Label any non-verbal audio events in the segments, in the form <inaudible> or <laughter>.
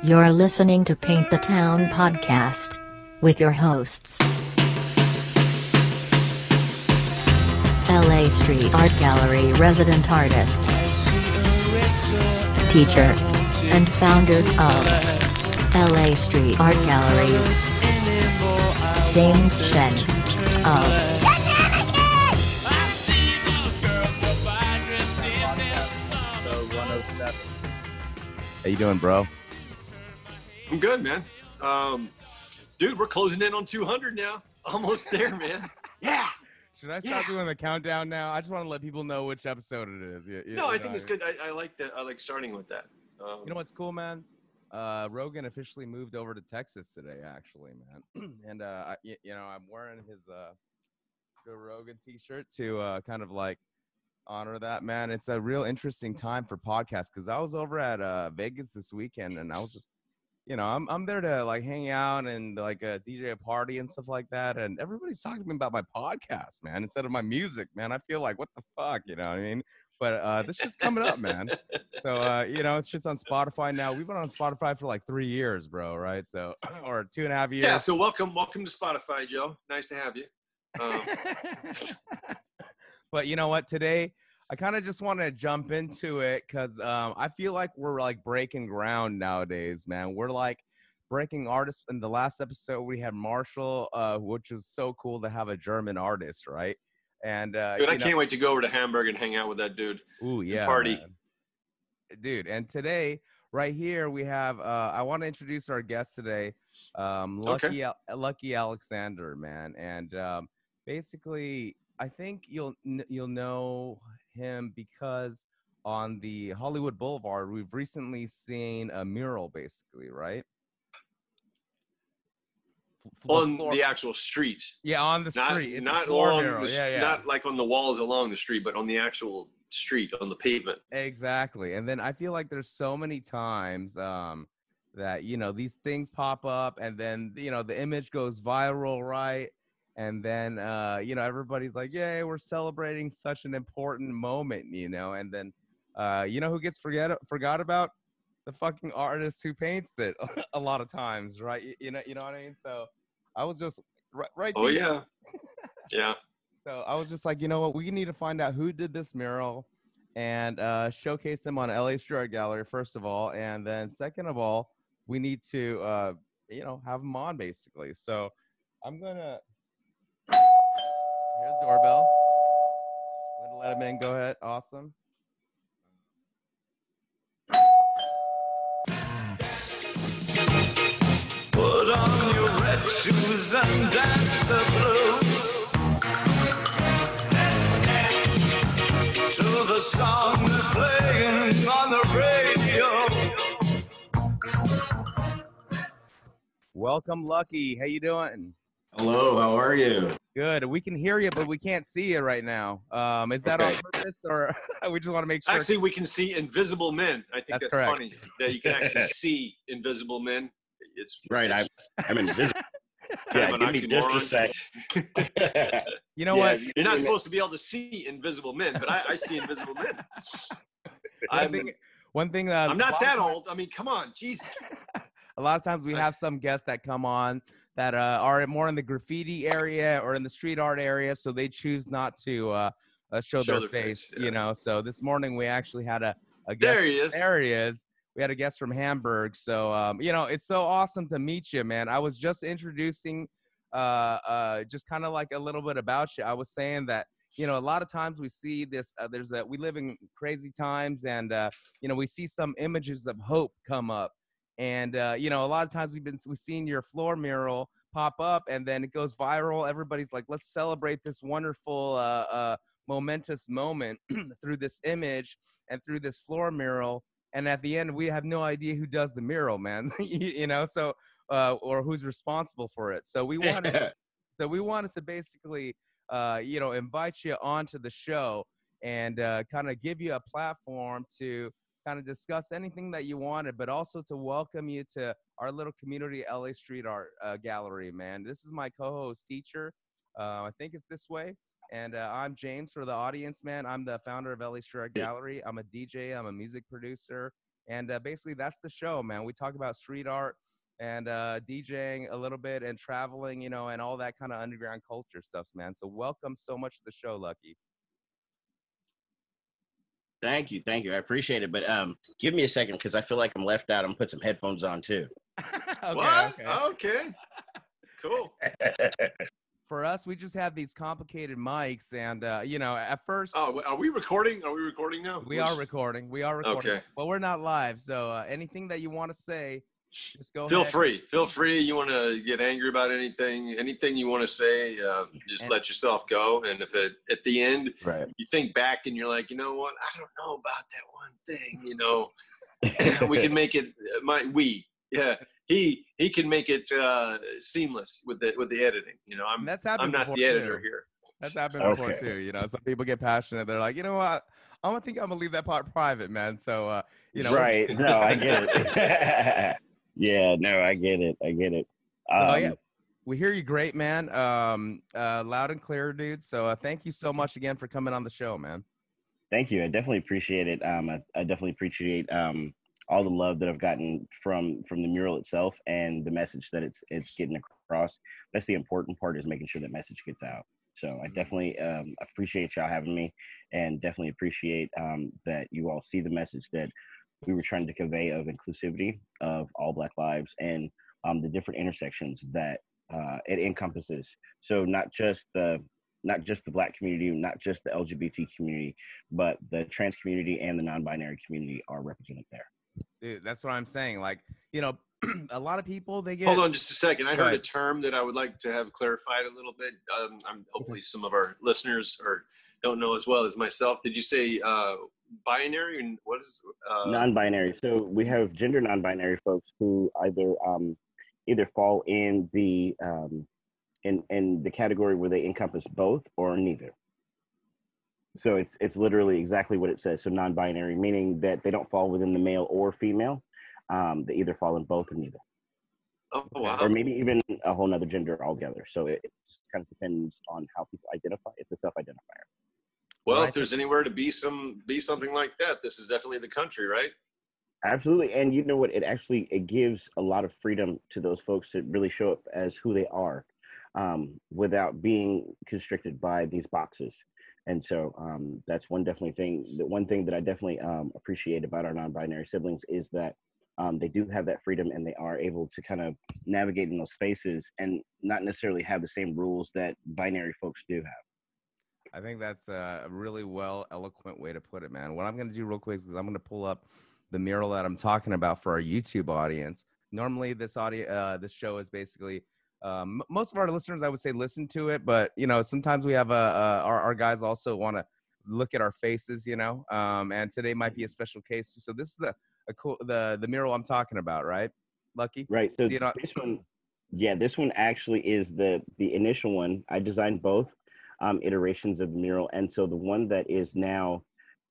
You're listening to Paint the Town podcast with your hosts. LA Street Art Gallery resident artist, teacher, and founder of LA Street Art Gallery, James Shen of Episode 107. How you doing, bro? I'm good, man. Um, dude, we're closing in on 200 now. <laughs> Almost there, man. Yeah. Should I stop Yeah. doing the countdown now? I just want to let people know which episode it is. You- you- No, I think it's good. I, I like that. I like starting with that. Um, You know what's cool, man? Uh, Rogan officially moved over to Texas today, actually, man. <clears throat> and uh, I, you know, I'm wearing his uh, Joe Rogan T-shirt to uh, kind of like honor that, man. It's a real interesting time for podcasts because I was over at uh, Vegas this weekend, and I was just, you know, I'm I'm there to like hang out and like uh, DJ a party and stuff like that, and everybody's talking to me about my podcast, man, instead of my music, man. I feel like what the fuck, you know what I mean? But uh, this shit's coming up, man. So uh, you know, it's just on Spotify now. We've been on Spotify for like three years, bro. Right? So <clears throat> or two and a half years. yeah. So welcome, welcome to Spotify, Joe. Nice to have you. Um, <laughs> but you know what? Today, I kind of just want to jump into it because um, I feel like we're like breaking ground nowadays, man. We're like breaking artists. In the last episode, we had Marshall, uh, which was so cool to have a German artist, right? And uh, dude, I know- can't wait to go over to Hamburg and hang out with that dude. Ooh, yeah. party. man. Dude, and today, right here, we have uh I want to introduce our guest today, um Okay. Lucky Al- Lucky Alexander, man. And um basically, I think you'll you'll know him because on the Hollywood Boulevard, we've recently seen a mural basically, right? On floor- the actual street, yeah, on the not street. It's not along the, yeah, yeah. not like on the walls along the street, but on the actual street on the pavement. Exactly. And then I feel like there's so many times um that you know these things pop up and then you know the image goes viral, right? And then uh you know everybody's like, "Yay, we're celebrating such an important moment," you know. And then uh you know who gets forget forgot about the fucking artist who paints it <laughs> a lot of times, right? You, you know you know what I mean? So I was just right right Oh to yeah, <laughs> yeah. So I was just like, you know what? We need to find out who did this mural and uh, showcase them on LA Street Art Gallery, first of all. And then, second of all, we need to, uh, you know, have them on basically. So I'm going to. Here's the doorbell. I'm going to let him in. Go ahead. Awesome. Put on your red shoes and dance the blues. To the song that's playing on the radio. Welcome, Lucky. How you doing? Hello, how are you? Good. We can hear you, but we can't see you right now. Um, is that on purpose, or <laughs> we just want to make sure? Actually, we can see invisible men. I think That's that's, funny that you can actually <laughs> see invisible men. It's Right, I, I'm invisible. <laughs> Yeah, of an give me just a sec. you know Yeah, what? You're not supposed to be able to see invisible men, but I, I see invisible men. I think one thing that I'm not that old. I mean, come on, jeez. a lot of times we have some guests that come on that uh, are more in the graffiti area or in the street art area, so they choose not to uh, uh, show, Show their, their face. face, You know, so this morning we actually had a, a guest. There he is. There he is. We had a guest from Hamburg, so um, you know it's so awesome to meet you, man. I was just introducing, uh, uh, just kind of like a little bit about you. I was saying that you know a lot of times we see this. Uh, there's a we live in crazy times, and uh, you know we see some images of hope come up and uh, you know a lot of times we've been we've seen your floor mural pop up and then it goes viral everybody's like let's celebrate this wonderful uh, uh, momentous moment <clears throat> through this image and through this floor mural and at the end we have no idea who does the mural man <laughs> you, know so uh, or who's responsible for it. So we wanted <laughs> so we wanted to basically uh, you know invite you onto the show and uh, kind of give you a platform to kind of discuss anything that you wanted, but also to welcome you to our little community LA Street Art uh, Gallery, man. This is my co-host teacher. Uh, I think it's this way. And uh, I'm James for the audience, man. I'm the founder of LA Street Art Gallery. I'm a DJ. I'm a music producer, And uh, basically, that's the show, man. We talk about street art and uh, DJing a little bit and traveling, you know, and all that kind of underground culture stuff, man. So welcome so much to the show, Lucky. Thank you, thank you. I appreciate it. But um, give me a second because I feel like I'm left out. I'm gonna put some headphones on too. <laughs> okay, what? okay. Okay. Cool. <laughs> For us, we just have these complicated mics, and uh, you know, at first. Oh, are we recording? Are we recording now? We We're recording. We are recording. Okay. But we're not live. So uh, anything that you want to say, just go Feel ahead. free. Feel free. You want to get angry about anything? Anything you want to say? Uh, just And- let yourself go. And if it at the end right. you think back and you're like, you know what? I don't know about that one thing. You know, <laughs> we can make it. uh, My we yeah. He he can make it uh, seamless with the with the editing. You know, I'm And that's happened I'm not the editor too. here. That's happened before Okay. too. You know, some people get passionate. They're like, you know what? I'm gonna think I'm gonna leave that part private, man. So uh, you know, right. No, I get it. <laughs> <laughs> yeah. No, I get it. I get it. Um, So, yeah, we hear you great, man. Um, uh, loud and clear, dude. So uh, thank you so much again for coming on the show, man. Thank you. I definitely appreciate it. Um, I, I definitely appreciate um, all the love that I've gotten from from the mural itself and the message that it's it's getting across. That's the important part is making sure that message gets out. So I Mhm. definitely um, appreciate y'all having me, and definitely appreciate um, that you all see the message that we were trying to convey of inclusivity of all Black lives and um, the different intersections that uh, it encompasses. So not just the not just the Black community, not just the LGBT community, but the trans community and the non-binary community are represented there. Dude, that's what I'm saying. Like, you know, <clears throat> a lot of people they get. Hold on just a second. I heard a term that I would like to have clarified a little bit. Um, I'm hopefully some of our listeners or don't know as well as myself. Did you say uh, binary and what is uh, non-binary. So we have gender non-binary folks who either um, either fall in the um, in in the category where they encompass both or neither. So it's it's literally exactly what it says. So non-binary, meaning that they don't fall within the male or female. Um, they either fall in both or neither, Oh wow! or maybe even a whole nother gender altogether. So it, it just kind of depends on how people identify. It's a self-identifier. Well, if there's anywhere to be some be something like that, this is definitely the country, right? Absolutely. And you know what? It actually it gives a lot of freedom to those folks to really show up as who they are um, without being constricted by these boxes. And so um, that's one definitely thing. The one thing that I definitely um, appreciate about our non-binary siblings is that um, they do have that freedom and they are able to kind of navigate in those spaces and not necessarily have the same rules that binary folks do have. I think that's a really well eloquent way to put it, man. What I'm going to do real quick is I'm going to pull up the mural that I'm talking about for our YouTube audience. Normally, this audio, uh, this show is basically um, most of our listeners, I would say, listen to it, but you know, sometimes we have a, uh our our guys also want to look at our faces, you know. Um, and today might be a special case. So this is the a cool the the mural I'm talking about, right? Lucky. Right. So You know- this one, yeah, this one actually is the the initial one. I designed both um, iterations of the mural, and so the one that is now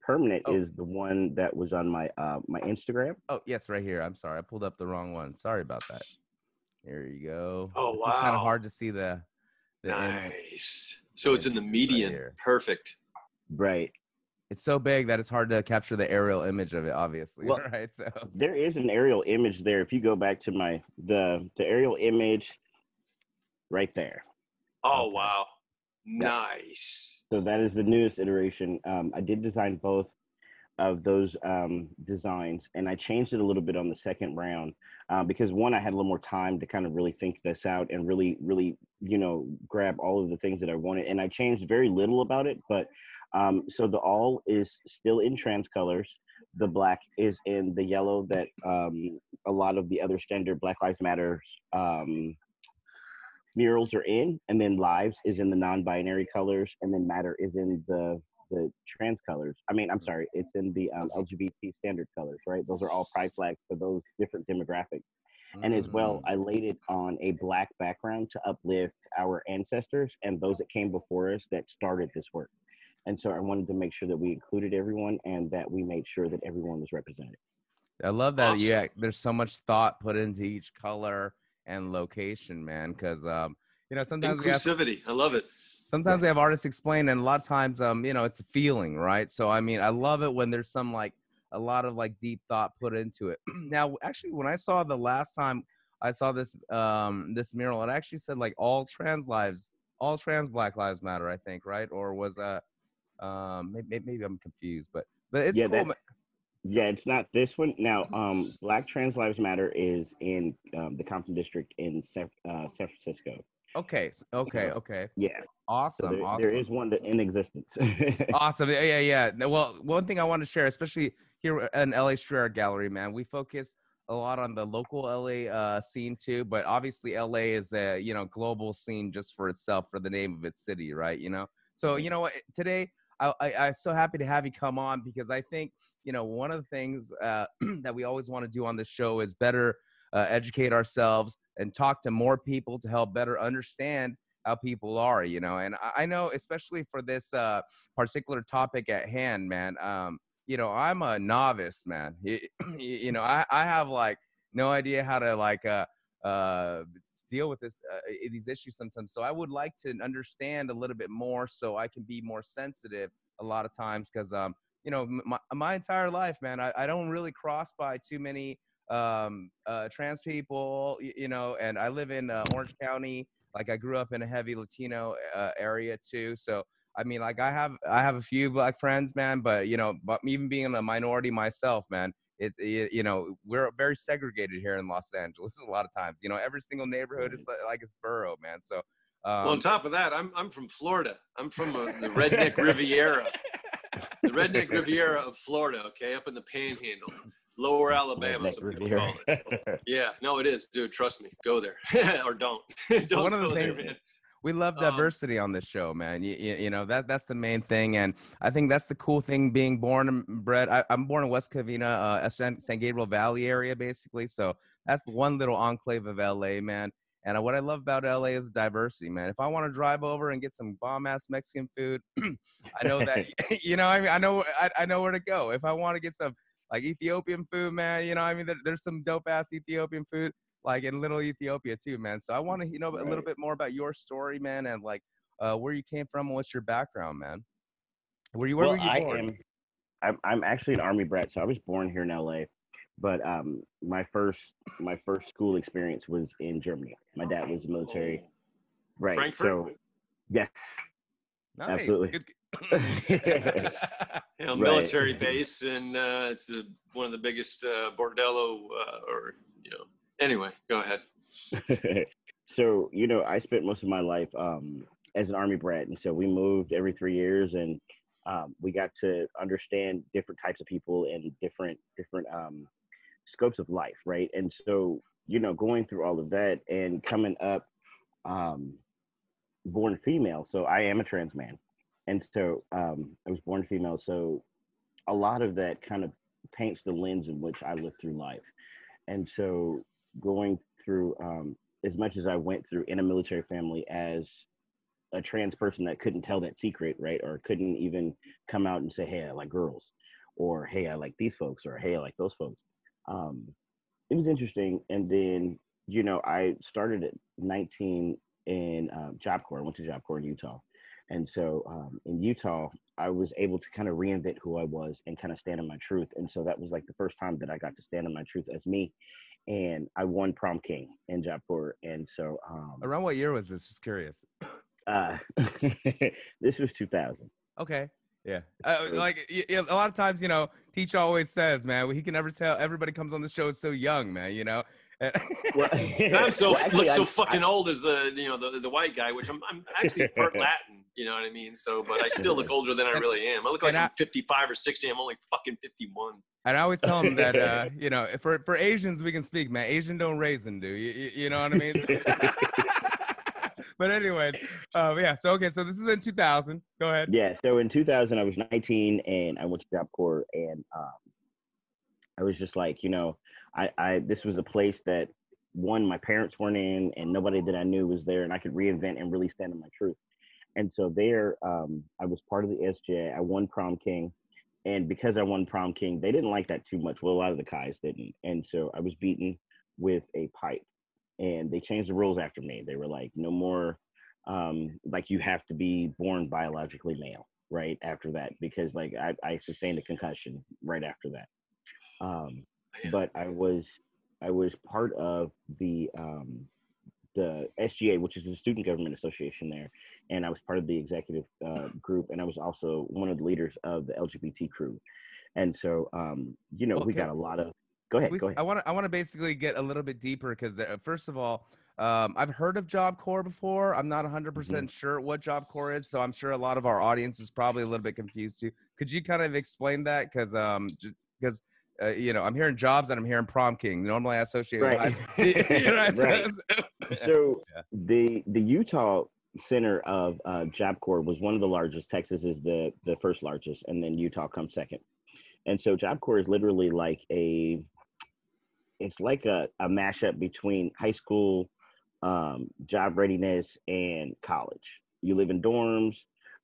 permanent Oh. is the one that was on my uh, my Instagram. Oh yes, right here. I'm sorry, I pulled up the wrong one. Sorry about that. Here you go. Oh, It's kind of wow. hard to see the. the image. Nice. So it's in the median. here. Perfect. Right. It's so big that it's hard to capture the aerial image of it. Obviously, Well- <laughs> right? So There is an aerial image there. If you go back to my the the aerial image, right there. Oh Okay. wow. Nice. So that is the newest iteration. Um, I did design both of those um, designs, and I changed it a little bit on the second round uh, because one, I had a little more time to kind of really think this out and really, really, you know, grab all of the things that I wanted. And I changed very little about it, but um, so the all is still in trans colors. The black is in the yellow that um, a lot of the other standard Black Lives Matter um, murals are in, and then lives is in the non-binary colors, and then matter is in the the trans colors. I mean, I'm sorry, it's in the um, LGBT standard colors, right? Those are all pride flags for those different demographics. And as well, Mm. I laid it on a black background to uplift our ancestors and those that came before us that started this work. And so I wanted to make sure that we included everyone and that we made sure that everyone was represented. I love that. Awesome. Yeah, there's so much thought put into each color and location, man. Because um, you know, sometimes we have Inclusivity. I love it. sometimes we have artists explain and a lot of times um you know it's a feeling right so i mean i love it when there's some like a lot of like deep thought put into it. <clears throat> now, actually, when I saw the last time I saw this um this mural, it actually said like all trans lives, all trans Black lives matter. I think right, or was that um maybe, maybe I'm confused, but but it's Yeah, cool. Yeah, it's not this one. Now, um, Black Trans Lives Matter is in um, the Compton District in San, uh, San Francisco. Okay, okay, Yeah. okay, Yeah, so awesome, there, awesome. there is one that in existence. <laughs> awesome. Yeah, yeah, yeah. Well, one thing I want to share, especially here in LA Street Art Gallery, man, we focus a lot on the local LA uh, scene too, but obviously LA is a you know global scene just for itself for the name of its city, right? You know. So you know what? Today, I, I, I'm so happy to have you come on because I think you know one of the things uh, <clears throat> that we always want to do on this show is better uh, educate ourselves and talk to more people to help better understand how people are, you know. And I, I know, especially for this uh, particular topic at hand, man. Um, you know, I'm a novice, man. You, <clears throat> you know, I, I have like no idea how to like uh, uh, deal with this uh, these issues sometimes. So I would like to understand a little bit more, so I can be more sensitive a lot of times, because um, you know, my, my entire life, man, I, I don't really cross by too many um uh trans people you know and i live in uh, orange county like i grew up in a heavy latino uh, area too so i mean like i have i have a few black friends man but you know but even being a minority myself man it, it you know we're very segregated here in los angeles a lot of times you know every single neighborhood is like, like it's borough man so um, well, on top of that, I'm I'm from Florida. I'm from uh, the redneck <laughs> Riviera, the redneck Riviera of Florida. Okay, up in the Panhandle, Lower Alabama. Some people call it. Yeah, no, it is, dude. Trust me. Go there <laughs> or don't. <laughs> don't one of the go there, things- man. We love Um, diversity on this show man. You, you, you know that that's the main thing and i think that's the cool thing being born and bred I, i'm born in west covina uh san, san gabriel valley area basically so that's one little enclave of la man and what i love about la is diversity man. If i want to drive over and get some bomb ass mexican food <clears throat> i know that <laughs> <laughs> you know i mean i know I, I know where to go. If i want to get some like ethiopian food man you know i mean there, there's some dope ass ethiopian food like in little Ethiopia too, man. So I want to you know a little bit more about your story, man, and like uh, where you came from and what's your background, man. Where you where well, were you I born? am. I'm, I'm actually an army brat, so I was born here in LA. But um, my first my first school experience was in Germany. My dad was military, right? Frankfurt? So, yes, nice. absolutely. Good- <laughs> <laughs> You know, Right. military base, and uh, it's a, one of the biggest uh, bordello, uh, or you know. Anyway, go ahead. <laughs> so you know, I spent most of my life um, as an army brat, and so we moved every three years, and um, we got to understand different types of people and different different um, scopes of life, right? And so you know, going through all of that and coming up, um, born female, so I am a trans man, and so um, I was born female, so a lot of that kind of paints the lens in which I live through life, and so going through um, as much as I went through in a military family as a trans person that couldn't tell that secret, right? Or couldn't even come out and say, hey, I like girls, or hey, I like these folks, or hey, I like those folks. Um, it was interesting. And then, you know, I started at 19 in um, Job Corps. I went to Job Corps in Utah. And so um, in Utah, I was able to kind of reinvent who I was and kind of stand in my truth. And so that was like the first time that I got to stand in my truth as me and I won prom king in Job Corps. And so, um, Around what year was this? Just curious. <coughs> uh, <laughs> this was 2000. Okay. Yeah. Uh, So- like a lot of times, you know, teacher always says, man, he can never tell. Everybody comes on the show so young, man. You know. <laughs> And- <laughs> Well, I'm so well, actually, look so I- fucking I- old as the you know the, the white guy, which I'm I'm actually part Latin. You know what I mean? So, but I still look older than I really am. I look like And I- I'm 55 or 60. I'm only fucking 51. And I always tell them that, uh, <laughs> you know, for, for Asians, we can speak, man. Asian don't raisin, do you, you, you know what I mean? <laughs> but anyway, uh, yeah. So, okay. So this is in 2000. Go ahead. Yeah. So in 2000, I was 19 and I went to Job Corps and um, I was just like, you know, I, I this was a place that one my parents weren't in and nobody that I knew was there and I could reinvent and really stand in my truth. And so there, um, I was part of the SJ. I won prom king, and because I won prom king, they didn't like that too much. Well, a lot of the guys didn't, and so I was beaten with a pipe, and they changed the rules after me. They were like, no more, um, like you have to be born biologically male right after that because like I, I sustained a concussion right after that Um, but I was I was part of the um, the SGA, which is the Student Government Association there, and I was part of the executive uh, group, and I was also one of the leaders of the LGBT crew, and so um, you know we got a lot of. Go ahead. We- Go ahead. I want to I want to basically get a little bit deeper because first of all, um, I've heard of Job Corps before. I'm not 100 Mm-hmm. percent sure what Job Corps is, so I'm sure a lot of our audience is probably a little bit confused too. Could you kind of explain that? Because um, because uh, you know I'm hearing jobs and I'm hearing prom king. Normally I associate with Right. <laughs> you know, so- <laughs> Right. <laughs> so Yeah. the the Utah center of uh, Job Corps was one of the largest. Texas is the the first largest, and then Utah comes second. And so Job Corps is literally like a it's like a, a mashup between high school um, job readiness and college. You live in dorms.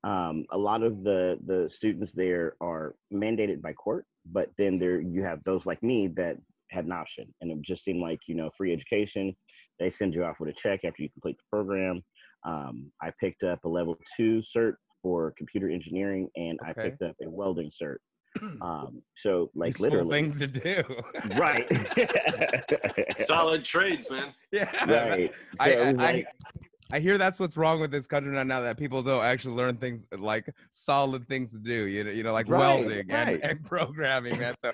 Um, a lot of the the students there are mandated by court, but then there you have those like me that had an option, and it just seemed like you know free education. They send you off with a check after you complete the program. Um, I picked up a level two cert for computer engineering, and I picked up a welding cert. <clears throat> Um, so like Useful literally, things to do. right, <laughs> <laughs> Solid trades, man. yeah. right. I, <laughs> So I, was I, like- I hear that's what's wrong with this country now, now that people don't actually learn things like solid things to do, you know, you know like Right, welding right. and, and programming, man. So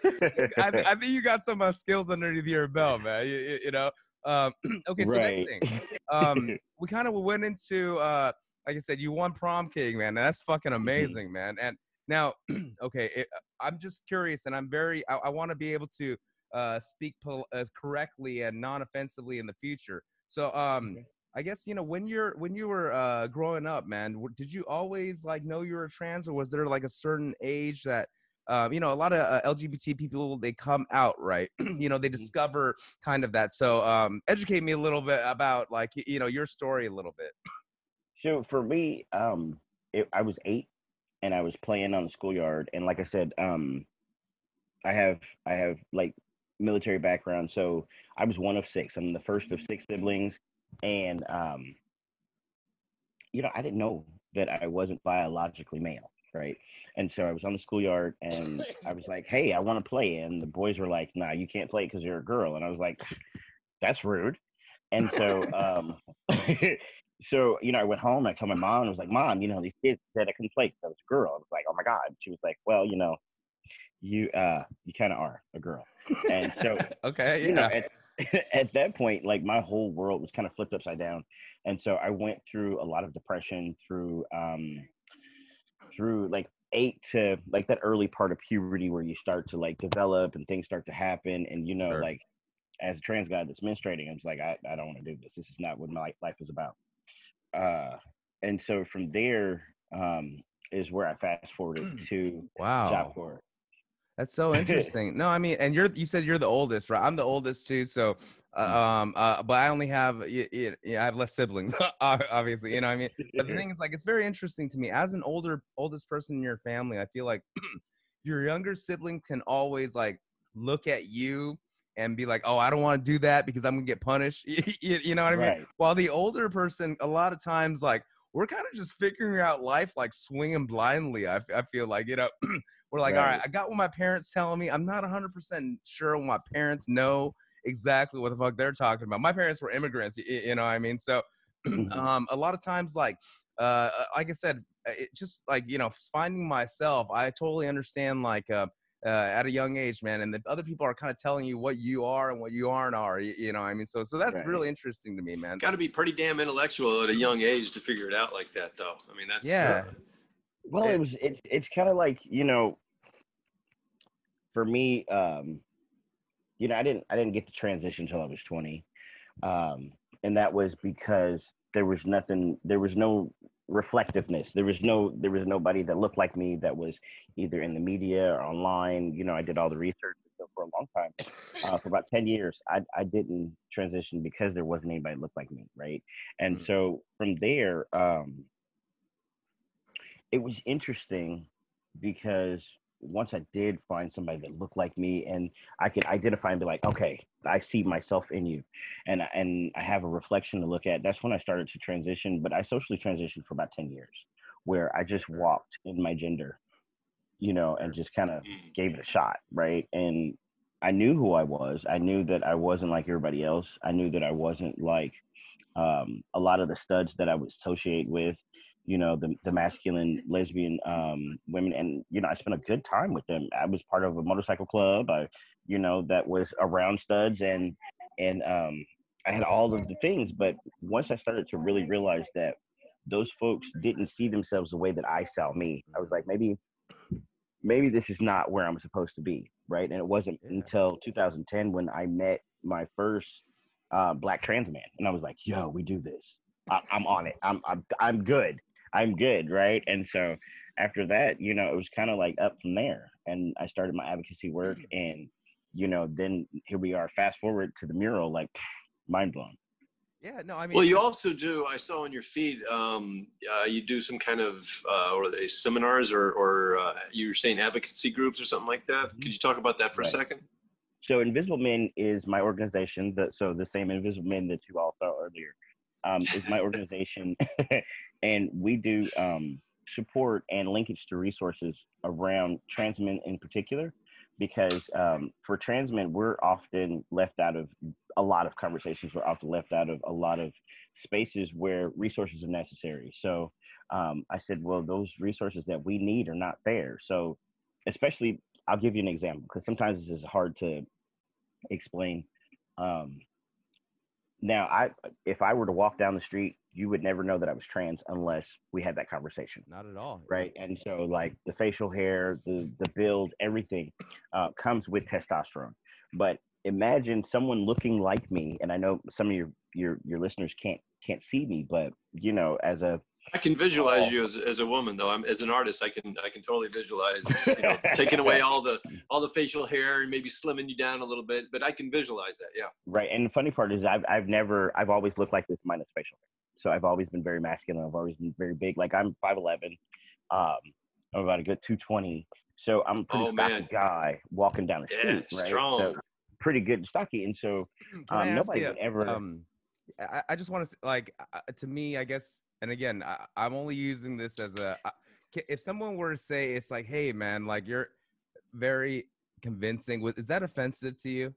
I, I think you got some uh, skills underneath your belt, man. You, you, you know. Um, <clears throat> okay, so right. next thing, <laughs> um, we kind of went into, uh, like I said, you won prom king, man. That's fucking Mm-hmm. amazing, man. And now, <clears throat> okay, it, I'm just curious, and I'm very, I, I want to be able to uh, speak pol- uh, correctly and non-offensively in the future. So, um, I guess you know when you're when you were uh, growing up, man. w- Did you always like know you were trans, or was there like a certain age that um, you know a lot of uh, LGBT people they come out right? <clears throat> you know they discover kind of that. So um, educate me a little bit about like you know your story a little bit. So for me, um, it, I was eight, and I was playing on the schoolyard, and like I said, um, I have I have like military background, so I was one of six. I'm the first of six siblings, and um, you know, I didn't know that I wasn't biologically male, right? And so I was on the schoolyard, and I was like, "Hey, I want to play," and the boys were like, "Nah, you can't play because you're a girl," and I was like, "That's rude." And so, um, <laughs> so you know, I went home. I told my mom, I was like, "Mom, you know, these kids said I couldn't play because I was a girl." I was like, "Oh my god!" She was like, "Well, you know, you uh, you kind of are a girl." And so, <laughs> okay, you know, at, <laughs> at that point, like my whole world was kind of flipped upside down, and so I went through a lot of depression through um, through like eight to like that early part of puberty where you start to like develop and things start to happen, and you know, Sure. like as a trans guy that's menstruating, I'm just like, I, I don't want to do this. This is not what my life is about. Uh, and so from there um, is where I fast forwarded to wow. Job Corps. That's so <laughs> interesting. No, I mean, and you're you said you're the oldest, right? I'm the oldest too. So, uh, um, uh, but I only have y- y- yeah, I have less siblings, <laughs> obviously. You know, what I mean, but the <laughs> thing is, like, it's very interesting to me as an older oldest person in your family. I feel like <clears throat> your younger sibling can always like look at you and be like, "Oh, I don't want to do that because I'm gonna get punished." you, you know what I mean? Right. While the older person, a lot of times, like we're kind of just figuring out life, like swinging blindly. I, f- I feel like you know, <clears throat> we're like, all right, Right. I got what my parents telling me. I'm not 100 percent sure what my parents know exactly what the fuck they're talking about. My parents were immigrants, y- y- you know what I mean? So, <clears throat> Mhm. um, a lot of times, like, uh, uh, like I said, uh, it just like you know, finding myself. I totally understand, like, uh, uh, at a young age, man, and the other people are kind of telling you what you are and what you aren't are. You, you know, what I mean, so so that's Right. really interesting to me, man. Got to be pretty damn intellectual at a young age to figure it out like that, though. I mean, that's Yeah. Well, It- it was it's it's kind of like you know, for me, um, you know, I didn't I didn't get to transition until I was twenty, um, and that was because there was nothing, there was no reflectiveness. There was no there was nobody that looked like me that was either in the media or online. You know, I did all the research so for a long time, uh, for about ten years. I I didn't transition because there wasn't anybody that looked like me, right? And Mm. so from there, um, it was interesting because once I did find somebody that looked like me and I could identify and be like, okay, I see myself in you and and I have a reflection to look at. That's when I started to transition, but I socially transitioned for about 10 years where I just walked in my gender, you know, and just kind of Mm. gave it a shot, right? And I knew who I was. I knew that I wasn't like everybody else. I knew that I wasn't like um, a lot of the studs that I would associate with, you know, the, the masculine lesbian um, women. And, you know, I spent a good time with them. I was part of a motorcycle club, I, you know, that was around studs and, and um, I had all of the things. But once I started to really realize that those folks didn't see themselves the way that I saw me, I was like, maybe, maybe this is not where I'm supposed to be. Right. And it wasn't Yeah. until 2010 when I met my first uh, black trans man, and I was like, "Yo, we do this. I, I'm on it. I'm, I'm I'm good. I'm good." Right. And so after that, you know, it was kind of like up from there, and I started my advocacy work, and you know, then here we are. Fast forward to the mural, like mind blown. Yeah, no, I mean, Well, you also do. I saw on your feed. Um, uh, you do some kind of, uh, or are they seminars, or, or uh, you were saying advocacy groups or something like that. Mm-hmm. Could you talk about that for Right. a second? So Invisible Men is my organization. That so the same Invisible Men that you all saw earlier um, is my <laughs> organization, <laughs> and we do um, support and linkage to resources around trans men in particular, because um, for trans men we're often left out of a lot of conversations. We're often left out of a lot of spaces where resources are necessary. So um, I said, well, those resources that we need are not there. So especially I'll give you an example because sometimes this is hard to explain. Um, now, I if I were to walk down the street, you would never know that I was trans unless we had that conversation, not at all. right? And so, like the facial hair, the the build, everything uh, comes with testosterone. But imagine someone looking like me, and I know some of your your your listeners can't can't see me, but you know, as a I can visualize Oh. you as, as a woman, though. I'm as an artist. I can I can totally visualize, <laughs> you know, taking away all the all the facial hair and maybe slimming you down a little bit. But I can visualize that. Yeah. Right. And the funny part is I've I've never I've always looked like this minus facial hair. So I've always been very masculine. I've always been very big. Like I'm five eleven. Um I'm about a good two twenty. So I'm a pretty Oh, stocky man. guy walking down the Yeah, street. right. strong. So pretty good and stocky. And so <clears throat> I um, nobody you, ever um I, I just want to like uh, to me i guess and again I, i'm only using this as a I- if someone were to say it's like hey man like you're very convincing with is that offensive to you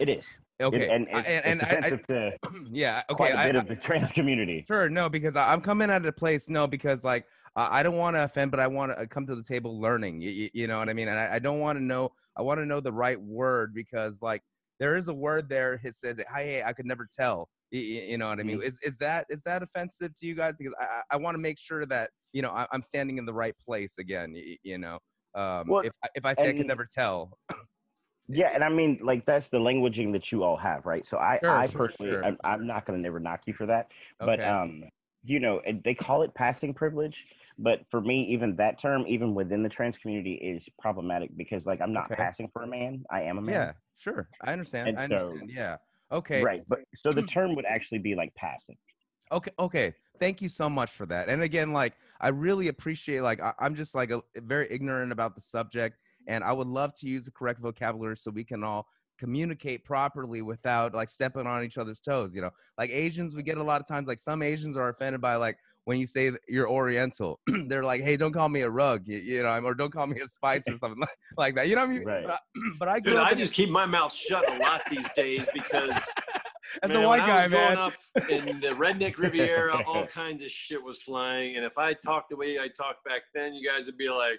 it is. Okay and it's, and, and I, <clears throat> yeah okay quite a I, bit of the trans community. Sure, no, because I, I'm coming out of the place, no, because like uh, I don't want to offend, but I want to come to the table learning. You, you know what I mean? And I, I don't want to know. I want to know the right word because like there is a word there. He said, "Hi, hey, I could never tell." You, you know what I mean? Is is that is that offensive to you guys? Because I I, want to make sure that you know I, I'm standing in the right place again. You, you know, um, Well, if I- if I say I could never tell, <clears throat> Yeah, and I mean, like that's the languaging that you all have, right? So I, Sure, I sure, personally, sure. I'm, I'm not gonna never knock you for that, but Okay. um, you know, they call it passing privilege, but for me, even that term, even within the trans community, is problematic because like I'm not Okay. passing for a man, I am a man, yeah, sure, I understand. And I so- yeah, okay. right? But so the <clears throat> term would actually be like passing. Okay, okay. Thank you so much for that. And again, like I really appreciate like I, I'm just like a, very ignorant about the subject and I would love to use the correct vocabulary so we can all communicate properly without like stepping on each other's toes, you know. Like Asians, we get a lot of times like some Asians are offended by like when you say that you're oriental. <clears throat> They're like, "Hey, don't call me a rug," you, you know, or don't call me a spice or something <laughs> like, like that. You know what I mean? Right. But, I, <clears throat> but I Dude, I just keep my mouth shut a lot these days because <laughs> as man, the white guy, man. up in the redneck Riviera, all <laughs> kinds of shit was flying, and if I talked the way I talked back then, you guys would be like,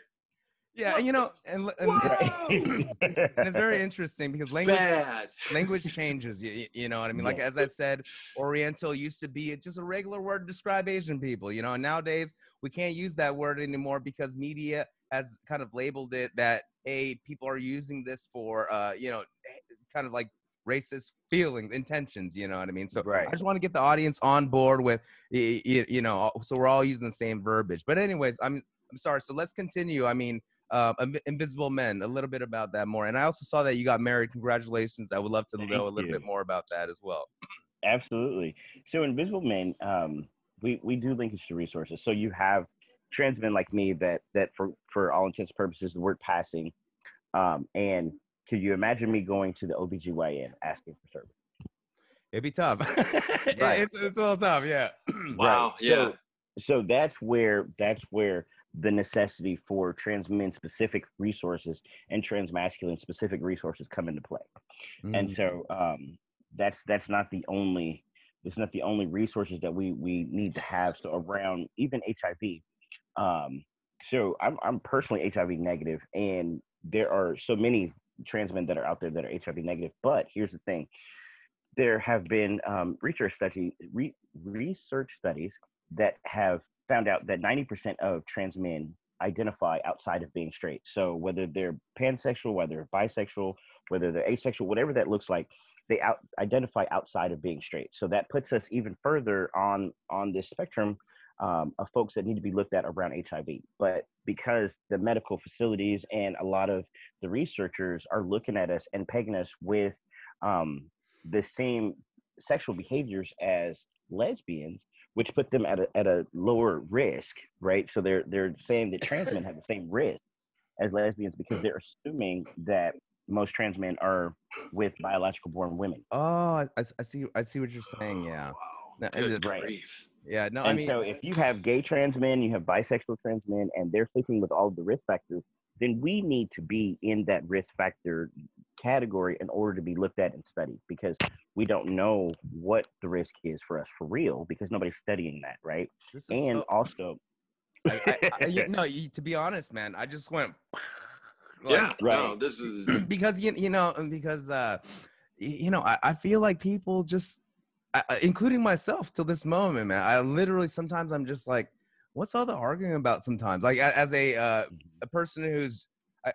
yeah, what you know, and, and, <laughs> and it's very <laughs> interesting because language "Bad." language changes you, you know what i mean? Like as i said oriental used to be just a regular word to describe asian people you know and nowadays we can't use that word anymore because media has kind of labeled it that hey people are using this for uh you know kind of like racist feelings intentions you know what i mean? So Right. i just want to get the audience on board with y- y- you know so we're all using the same verbiage. But anyways i'm i'm sorry so let's continue. I mean um, Invisible Men, a little bit about that more. And I also saw that you got married. Congratulations. I would love to know a Thank little bit more about that as well. Absolutely. So Invisible Men, um, we we do linkage to resources. So you have trans men like me that that for for all intents and purposes the word passing. Um, and could you imagine me going to the OBGYN asking for service? It'd be tough. <laughs> Right. it's, it's a little tough, yeah. <clears throat> Wow, yeah. So, so that's where that's where the necessity for trans men specific resources and trans masculine specific resources come into play. And Mhm. so um, that's that's not the only it's not the only resources that we we need to have. So around even HIV, um, so I'm I'm personally HIV negative, and there are so many trans men that are out there that are HIV negative. But here's the thing: there have been um, research study re, research studies that have found out that 90% of trans men identify outside of being straight. So whether they're pansexual, whether they're bisexual, whether they're asexual, whatever that looks like, they out, identify outside of being straight. So that puts us even further on on this spectrum um, of folks that need to be looked at around HIV. But because the medical facilities and a lot of the researchers are looking at us and pegging us with um, the same sexual behaviors as lesbians, which put them at a, at a lower risk, right? So they're they're saying that trans men have the same risk as lesbians because they're assuming that most trans men are with biological born women. Oh, I see. I see what you're saying. Oh, yeah. Wow. No, and Good Right. grief. Yeah. No, and I mean, so if you have gay trans men, you have bisexual trans men, and they're sleeping with all of the risk factors, then we need to be in that risk factor category in order to be looked at and studied because we don't know what the risk is for us for real because nobody's studying that, right? this is And so, also, <laughs> I, I, I, you- <laughs> no, you, to be honest, man, I just went. <laughs> like, yeah. right. No, this is <clears throat> because you, you know and because uh you know I, I feel like people just I, I- including myself till this moment man i literally sometimes i'm just like what's all the arguing about sometimes like as a uh a person who's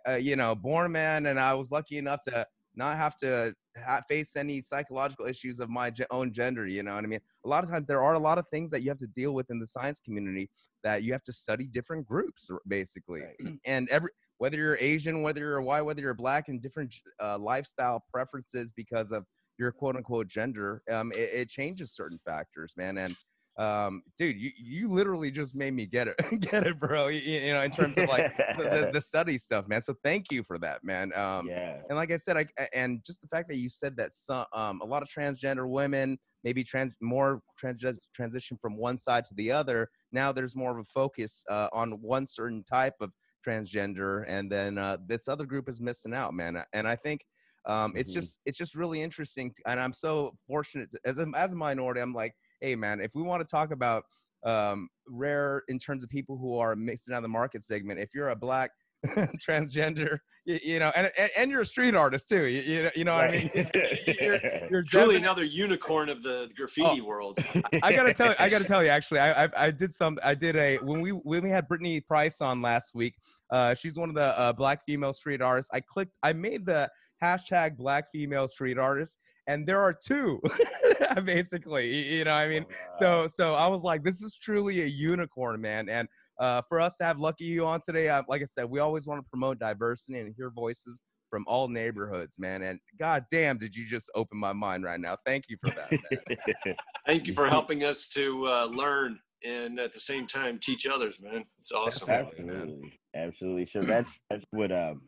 uh, you know born a man and i was lucky enough to not have to ha- face any psychological issues of my ge- own gender you know what i mean a lot of times there are a lot of things that you have to deal with in the science community that you have to study different groups basically <clears throat> and every whether you're Asian, whether you're white, whether you're black, and different uh, lifestyle preferences because of your quote unquote gender, um, it, it changes certain factors, man. And um, dude, you, you literally just made me get it, <laughs> get it, bro. You, you know, in <laughs> terms of like the, the, the study stuff, man. So thank you for that, man. Um, yeah, and like I said, I and just the fact that you said that some um, a lot of transgender women maybe trans more trans transition from one side to the other. Now there's more of a focus uh, on one certain type of transgender, and then uh, this other group is missing out, man. And I think um, it's Mhm. just it's just really interesting, to, and I'm so fortunate to, as a, as a minority. I'm like, hey, man, if we want to talk about um, rare in terms of people who are mixing out the market segment, if you're a black <laughs> transgender, you, you know, and, and and you're a street artist too. You, you know, you know what I mean. <laughs> You're, you're truly definitely- another unicorn of the graffiti world. <laughs> I gotta tell you, I gotta tell you. Actually, I, I I did some. I did a when we when we had Brittany Price on last week. Uh, she's one of the uh, black female street artists. I clicked. I made the hashtag black female street artist, and there are two, <laughs> basically. You know, what I mean, so so I was like, this is truly a unicorn, man. And uh, for us to have Lucky You on today, uh, like I said, we always want to promote diversity and hear voices from all neighborhoods, man. And god damn, did you just open my mind right now? Thank you for that. <laughs> Thank you for <laughs> helping us to uh, learn and at the same time teach others, man. It's awesome. Definitely, man. absolutely absolutely so that's that's what um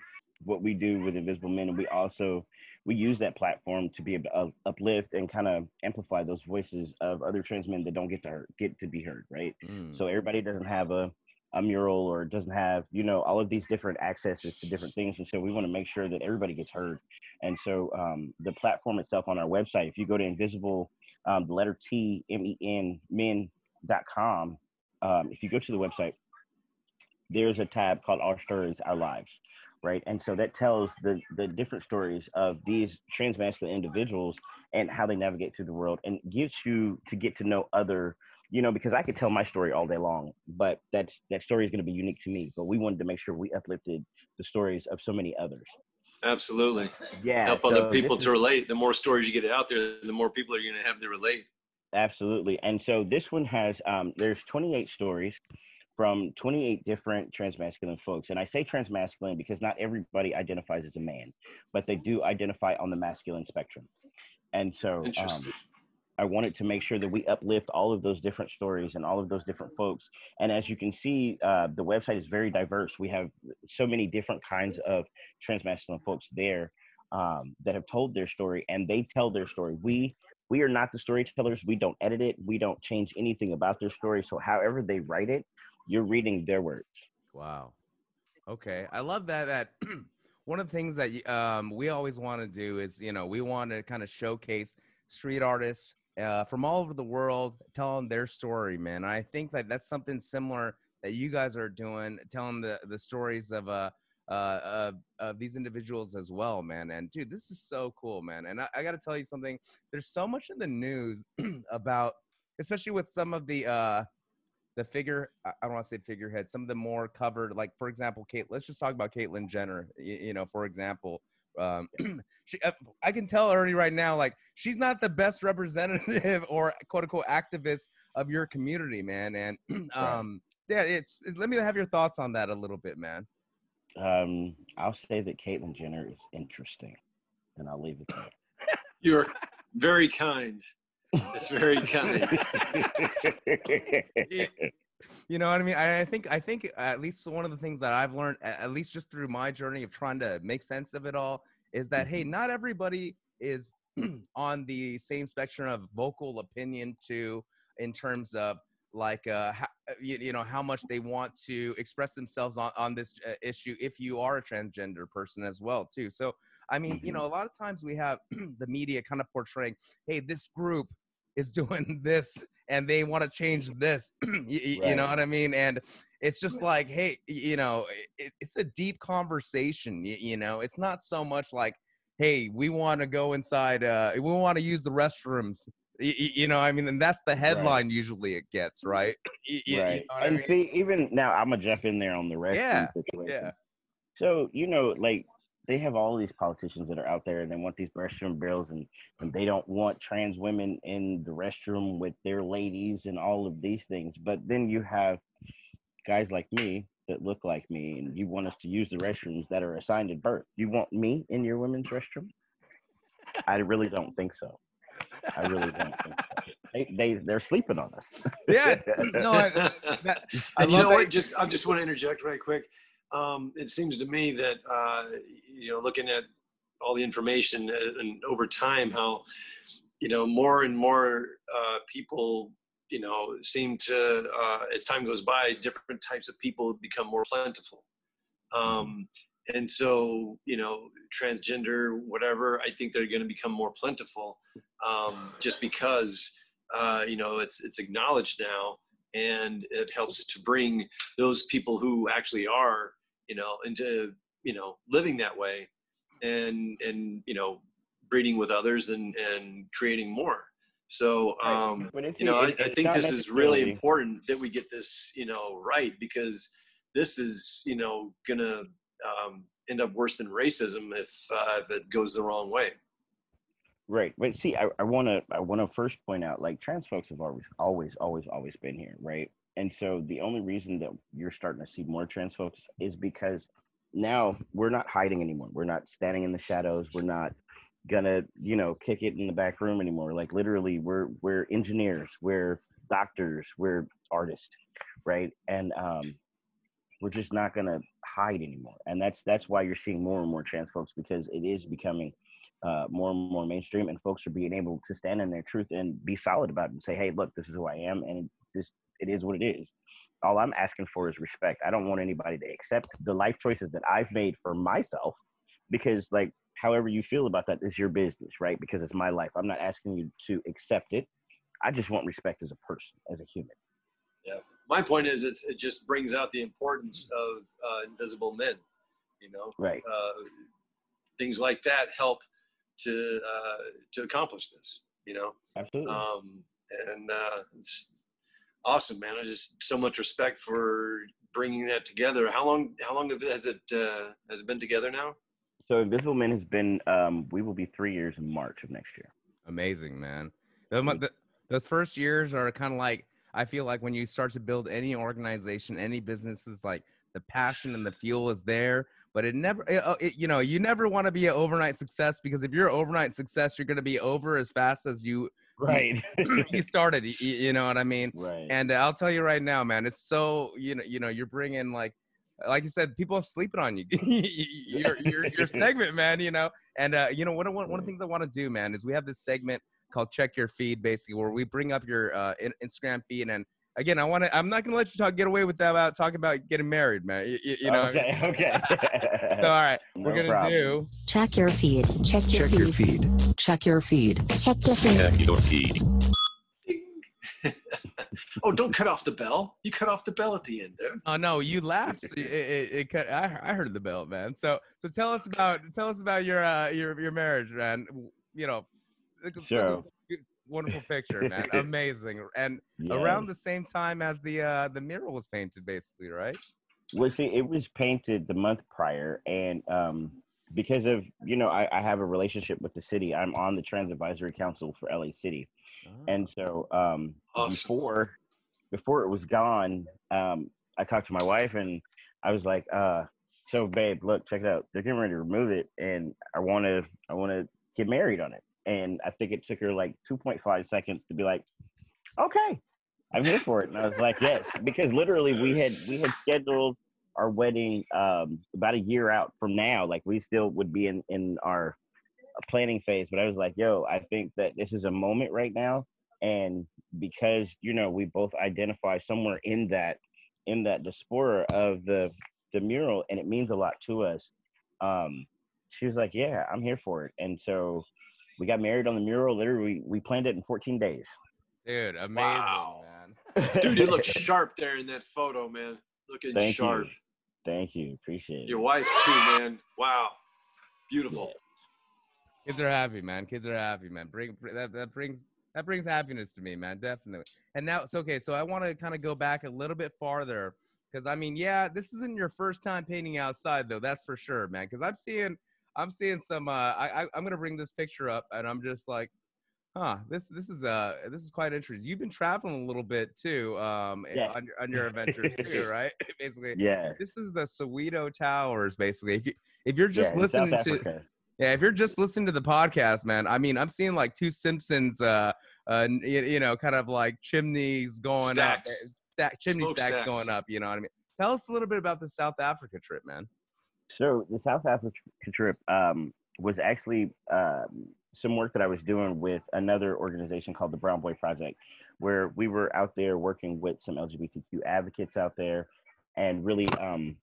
what we do with invisible men and we also we use that platform to be able to uplift and kind of amplify those voices of other trans men that don't get to heard, get to be heard right? Mm. so everybody doesn't have a a mural or doesn't have you know all of these different accesses to different things and so we want to make sure that everybody gets heard. And so um, the platform itself on our website if you go to invisible um, the letter t m e n men.com um, if you go to the website there's a tab called Our Stories, Our Lives, right? And so that tells the the different stories of these transmasculine individuals and how they navigate through the world, and gets you to get to know other, you know, because I could tell my story all day long, but that's that story is going to be unique to me. But we wanted to make sure we uplifted the stories of so many others. Absolutely. Yeah, Help so other people is- to relate. The more stories you get out there, the more people are going to have to relate. Absolutely. And so this one has um there's 28 stories from 28 different transmasculine folks. And I say transmasculine because not everybody identifies as a man, but they do identify on the masculine spectrum. And so um, I wanted to make sure that we uplift all of those different stories and all of those different folks. And as you can see, uh, the website is very diverse. We have so many different kinds of transmasculine folks there um, that have told their story, and they tell their story. We we are not the storytellers. We don't edit it. We don't change anything about their story. So however they write it, you're reading their words. Wow. Okay, I love that. That <clears throat> one of the things that um, we always want to do is, you know, we want to kind of showcase street artists uh, from all over the world, telling their story, man. And I think that that's something similar that you guys are doing, telling the the stories of uh, uh, uh, of these individuals as well, man. And dude, this is so cool, man. And I, I got to tell you something. There's so much in the news <clears throat> about, especially with some of the uh, the figure I I don't want to say figurehead, some of the more covered, like for example, Kate. Let's just talk about Caitlyn Jenner. You, you know, for example, um, <clears throat> she, uh, I can tell already right now, like she's not the best representative <laughs> or quote unquote activist of your community, man. And <clears throat> um, yeah, it's let me have your thoughts on that a little bit, man. Um, I'll say that Caitlyn Jenner is interesting, and I'll leave it there. You're very kind. It's very kind. <laughs> You know what I mean? I, I think I think at least one of the things that I've learned, at least just through my journey of trying to make sense of it all, is that hey, Mm-hmm. not everybody is <clears throat> on the same spectrum of vocal opinion to in terms of like uh how, you, you know how much they want to express themselves on on this uh, issue if you are a transgender person as well too so i mean you Mhm. know a lot of times we have <clears throat> the media kind of portraying hey this group is <laughs> doing this and they want to change this <clears throat> you, you know what i mean and it's just like hey you know it, it's a deep conversation you, you know it's not so much like hey we want to go inside uh we want to use the restrooms y- y- you know i mean and that's the headline usually it gets right <clears throat> Y- y- you right. know what I and mean? see, even now, I'm gonna jump in there on the restroom Yeah, situation. yeah. So you know, like they have all these politicians that are out there, and they want these restroom bills, and and they don't want trans women in the restroom with their ladies and all of these things. But then you have guys like me that look like me, and you want us to use the restrooms that are assigned at birth. You want me in your women's restroom? I really don't think so. I really don't think so. They, they they're sleeping on us. yeah <laughs> no I, that, I and you love know that- what? Just I just want to interject right quick. Um, it seems to me that uh, you know, looking at all the information and, and over time, how you know more and more uh, people you know seem to uh, as time goes by, different types of people become more plentiful. Um, and so you know, transgender, whatever, I think they're going to become more plentiful, um, just because uh, you know it's it's acknowledged now and it helps to bring those people who actually are you know into you know living that way and and you know breeding with others and and creating more so um you know I, I think this is really important that we get this you know right because this is you know gonna um end up worse than racism if uh, if it goes the wrong way Right. But see, I, I wanna I wanna first point out like trans folks have always always, always, always been here, right? And so the only reason that you're starting to see more trans folks is because now we're not hiding anymore. We're not standing in the shadows. We're not gonna, you know, kick it in the back room anymore. Like literally we're we're engineers, we're doctors, we're artists, right? And um we're just not gonna hide anymore. And that's that's why you're seeing more and more trans folks because it is becoming uh, more and more mainstream, and folks are being able to stand in their truth and be solid about it and say, "Hey, look, this is who I am, and this it is what it is." All I'm asking for is respect. I don't want anybody to accept the life choices that I've made for myself, because like however you feel about that is your business, right? Because it's my life. I'm not asking you to accept it. I just want respect as a person, as a human. Yeah. My point is it's, it just brings out the importance of uh, invisible men you know Right. uh, things like that help to uh, to accomplish this you know Absolutely. um, and uh, it's awesome man i just so much respect for bringing that together how long how long has it uh, has it been together now so Invisible Man has been. Um, we will be three years in March of next year. Amazing, man. The, the, those first years are kind of like I feel like when you start to build any organization, any businesses, like the passion and the fuel is there, but it never, it, uh, it, you know, you never want to be an overnight success because if you're an overnight success, you're going to be over as fast as you Right. <laughs> he started. You, you know what I mean? right. And uh, I'll tell you right now, man, it's so you know, you know, you're bringing like, like you said, people are sleeping on you. <laughs> your, your your segment, man. You know, and uh, you know, one of one, one of the things I want to do, man, is we have this segment called Check Your Feed, basically, where we bring up your uh, in- Instagram feed and again, I want to. I'm not gonna let you talk. Get away with that about talking about getting married, man. You, you, you know. Okay. Okay. <laughs> So, all right, <laughs> we're No gonna problem. do. Check your feed. Check your Check your feed. feed. Check your feed. Check your feed. Check your feed. <laughs> oh, don't cut off the bell. You cut off the bell at the end there. Oh no, you laughed. It, it, it cut. I, I heard the bell, man. So so tell us about tell us about your uh your your marriage, man. You know, look- look- Sure. Look- wonderful picture, man. <laughs> Amazing. And Yeah. around the same time as the uh the mural was painted, basically, right? Well, see, it was painted the month prior, and um, because of you know, I, I have a relationship with the city. I'm on the Trans Advisory Council for LA City, and so um, Awesome. before before it was gone, um, I talked to my wife, and I was like, uh, "So, babe, look, check it out. They're getting ready to remove it, and I want to I want to get married on it." And I think it took her like 2.5 seconds to be like, "Okay." I'm here for it. And I was like, yes, because literally we had we had scheduled our wedding um, about a year out from now. Like we still would be in in our planning phase, but I was like, yo, I think that this is a moment right now, and because you know we both identify somewhere in that in that diaspora of the the mural, and it means a lot to us. Um, she was like, yeah, I'm here for it, and so we got married on the mural. Literally, we planned it in 14 days. Dude, amazing, Wow. man. <laughs> Dude, you look <laughs> sharp there in that photo, man. Looking Thank sharp. you. Thank you. Appreciate it. Your wife too, man. Wow. Beautiful. Kids are happy, man. Kids are happy, man. Bring br- that that brings that brings happiness to me, man. Definitely. And now it's okay. So I want to kind of go back a little bit farther because I mean, yeah, this isn't your first time painting outside, though. That's for sure, man. Because I'm seeing I'm seeing some. Uh, I, I I'm gonna bring this picture up, and I'm just like, huh, this this is uh this is quite interesting. You've been traveling a little bit too, um, Yeah. on your on your <laughs> adventures too, right? <laughs> Basically. Yeah. This is the Soweto Towers, basically. If you if you're just yeah, listening to yeah, if you're just listening to the podcast, man, I mean, I'm seeing like two Simpsons, uh, uh, you, you know, kind of like chimneys going Stacks. up, stack, chimney stacks, stacks. going up. You know what I mean? Tell us a little bit about the South Africa trip, man. So the South Africa trip um, was actually um, some work that I was doing with another organization called the Brown Boi Project, where we were out there working with some LGBTQ advocates out there, and really um,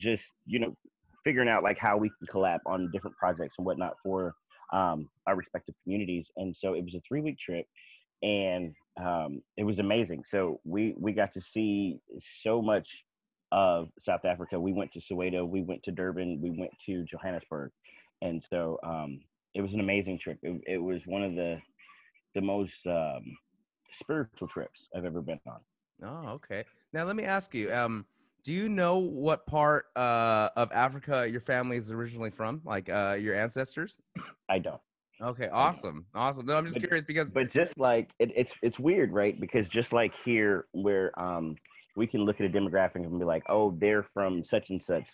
just you know figuring out like how we can collab on different projects and whatnot for um, our respective communities. And so it was a three week trip, and um, it was amazing. So we we got to see so much of South Africa. We went to Soweto, we went to Durban, we went to Johannesburg, and so um, it was an amazing trip. It, it was one of the the most um, spiritual trips I've ever been on. Oh, okay. Now let me ask you, um, do you know what part uh, of Africa your family is originally from, like uh, your ancestors? I don't. Okay, awesome, awesome. No, I'm just But- curious because But just like it, it's it's weird, right? Because just like here, where um, we can look at a demographic and be like, oh, they're from such and such,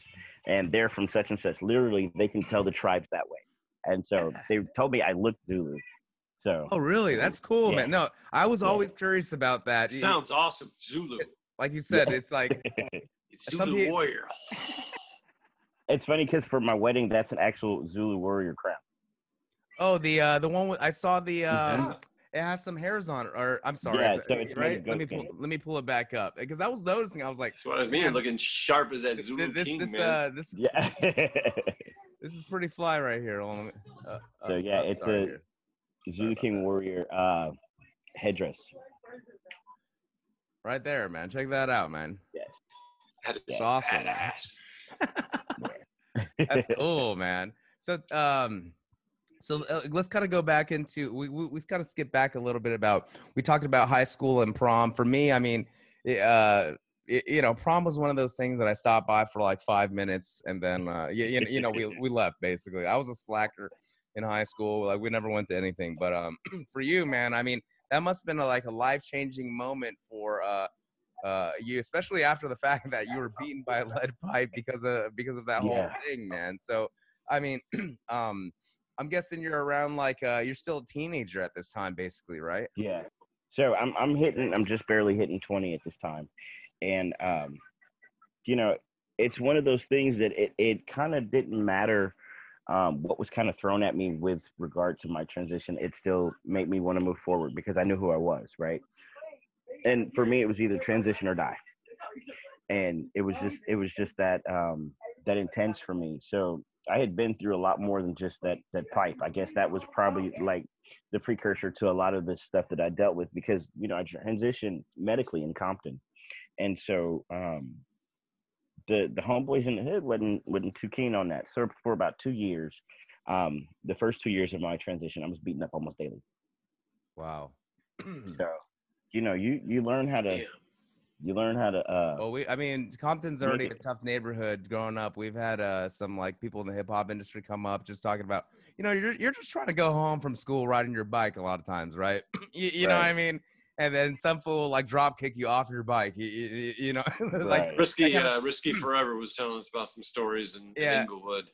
and they're from such and such. Literally, they can tell the tribes that way. And so <laughs> they told me I looked Zulu. So oh, really? That's cool, Yeah. man. No, I was Yeah. always curious about that. Y- Sounds awesome. Zulu. like you said, it's like <laughs> It's Zulu peo- warrior. <laughs> it's funny because for my wedding, that's an actual Zulu warrior crown. Oh, the uh the one with, I saw the um Yeah. It has some hairs on it or I'm sorry, Yeah, so it's right? Let me pull, let me pull it back up because I was noticing I was like That's what I mean. Man. Looking sharp as that th- Zulu this king, this man. uh this Yeah. <laughs> this is pretty fly right here. Hold on, let me- uh, So, uh, yeah, uh, it's sorry a- here. Zulu King that. warrior uh, headdress. right there, man. Check that out, man. Yes. That is awesome. badass. <laughs> That's cool, man. So um so uh, let's kind of go back into we, we we've kind of skipped back a little bit about we talked about high school and prom. For me, I mean, uh it, you know, prom was one of those things that I stopped by for like five minutes and then uh you, you, you know we we left basically. I was a slacker in high school. Like we never went to anything. But um <clears throat> for you, man, I mean, that must have been a, like a life changing moment for uh uh, you, especially after the <laughs> fact that you were beaten by a lead pipe because of because of that whole thing, man. So, I mean, <clears throat> um, I'm guessing you're around like uh, you're still a teenager at this time, basically, right? Yeah. So I'm I'm hitting I'm just barely hitting 20 at this time. And um you know, it's one of those things that it it kind of didn't matter um what was kind of thrown at me with regard to my transition. It still made me want to move forward because I knew who I was, right? and for me it was either transition or die and it was just it was just that um that intense for me so i had been through a lot more than just that that pipe. I guess that was probably like the precursor to a lot of the stuff that i dealt with because you know i transitioned medically in compton. And so um the the homeboys in the hood wasn't wasn't too keen on that. So for about two years. Um the first two years of my transition i was beaten up almost daily. Wow. so you know you you learn how to Yeah. You learn how to uh Well, we, I mean, Compton's already a tough neighborhood growing up. We've had uh, some like people in the hip hop industry come up just talking about, you know, you're, you're just trying to go home from school riding your bike a lot of times, right? <clears throat> you, you know what I mean? And then some fool like drop kick you off your bike. You, you, you know, <laughs> like, Right. Risky, kinda- uh, Risky <clears throat> Forever was telling us about some stories in, in Yeah. Inglewood.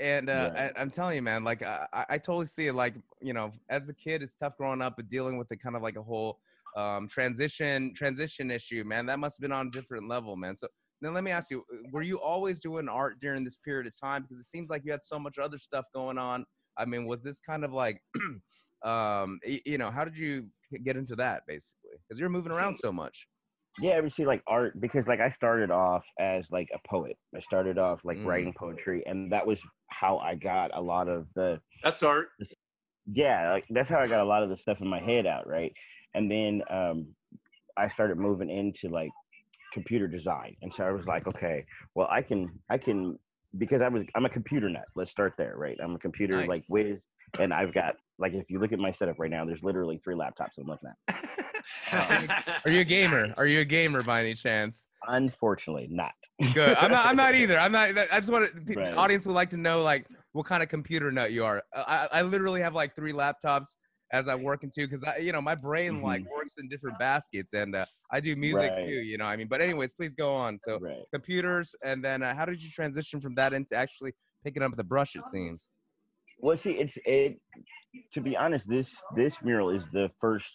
and uh, Right. I, I'm telling you, man, like I, I I totally see it. Like you know, as a kid, it's tough growing up, but dealing with the kind of like a whole um, transition transition issue, man. That must have been on a different level, man. So then let me ask you: Were you always doing art during this period of time? Because it seems like you had so much other stuff going on. I mean, was this kind of like, <clears throat> um, you know, how did you get into that basically? Because you're moving around so much. yeah we see like art because like i started off as like a poet i started off like Mm. writing poetry and that was how i got a lot of the That's art. yeah like that's how i got a lot of the stuff in my head out right and then um i started moving into like computer design and so i was like okay well i can i can because i was i'm a computer nut let's start there right i'm a computer like Nice. whiz and i've got like if you look at my setup right now there's literally three laptops i'm looking at <laughs> Are you a gamer? Are you a gamer by any chance? unfortunately not Good. I'm not. I'm not <laughs> either. I'm not. I just want to, the Right. audience would like to know like what kind of computer nut you are. I, I literally have like three laptops as I work into because I, you know, my brain like works in different baskets and uh, I do music Right. too. You know, I mean. But anyways, please go on. So right computers, and then uh, how did you transition from that into actually picking up the brush? It seems. Well, see, it's it. To be honest, this this mural is the first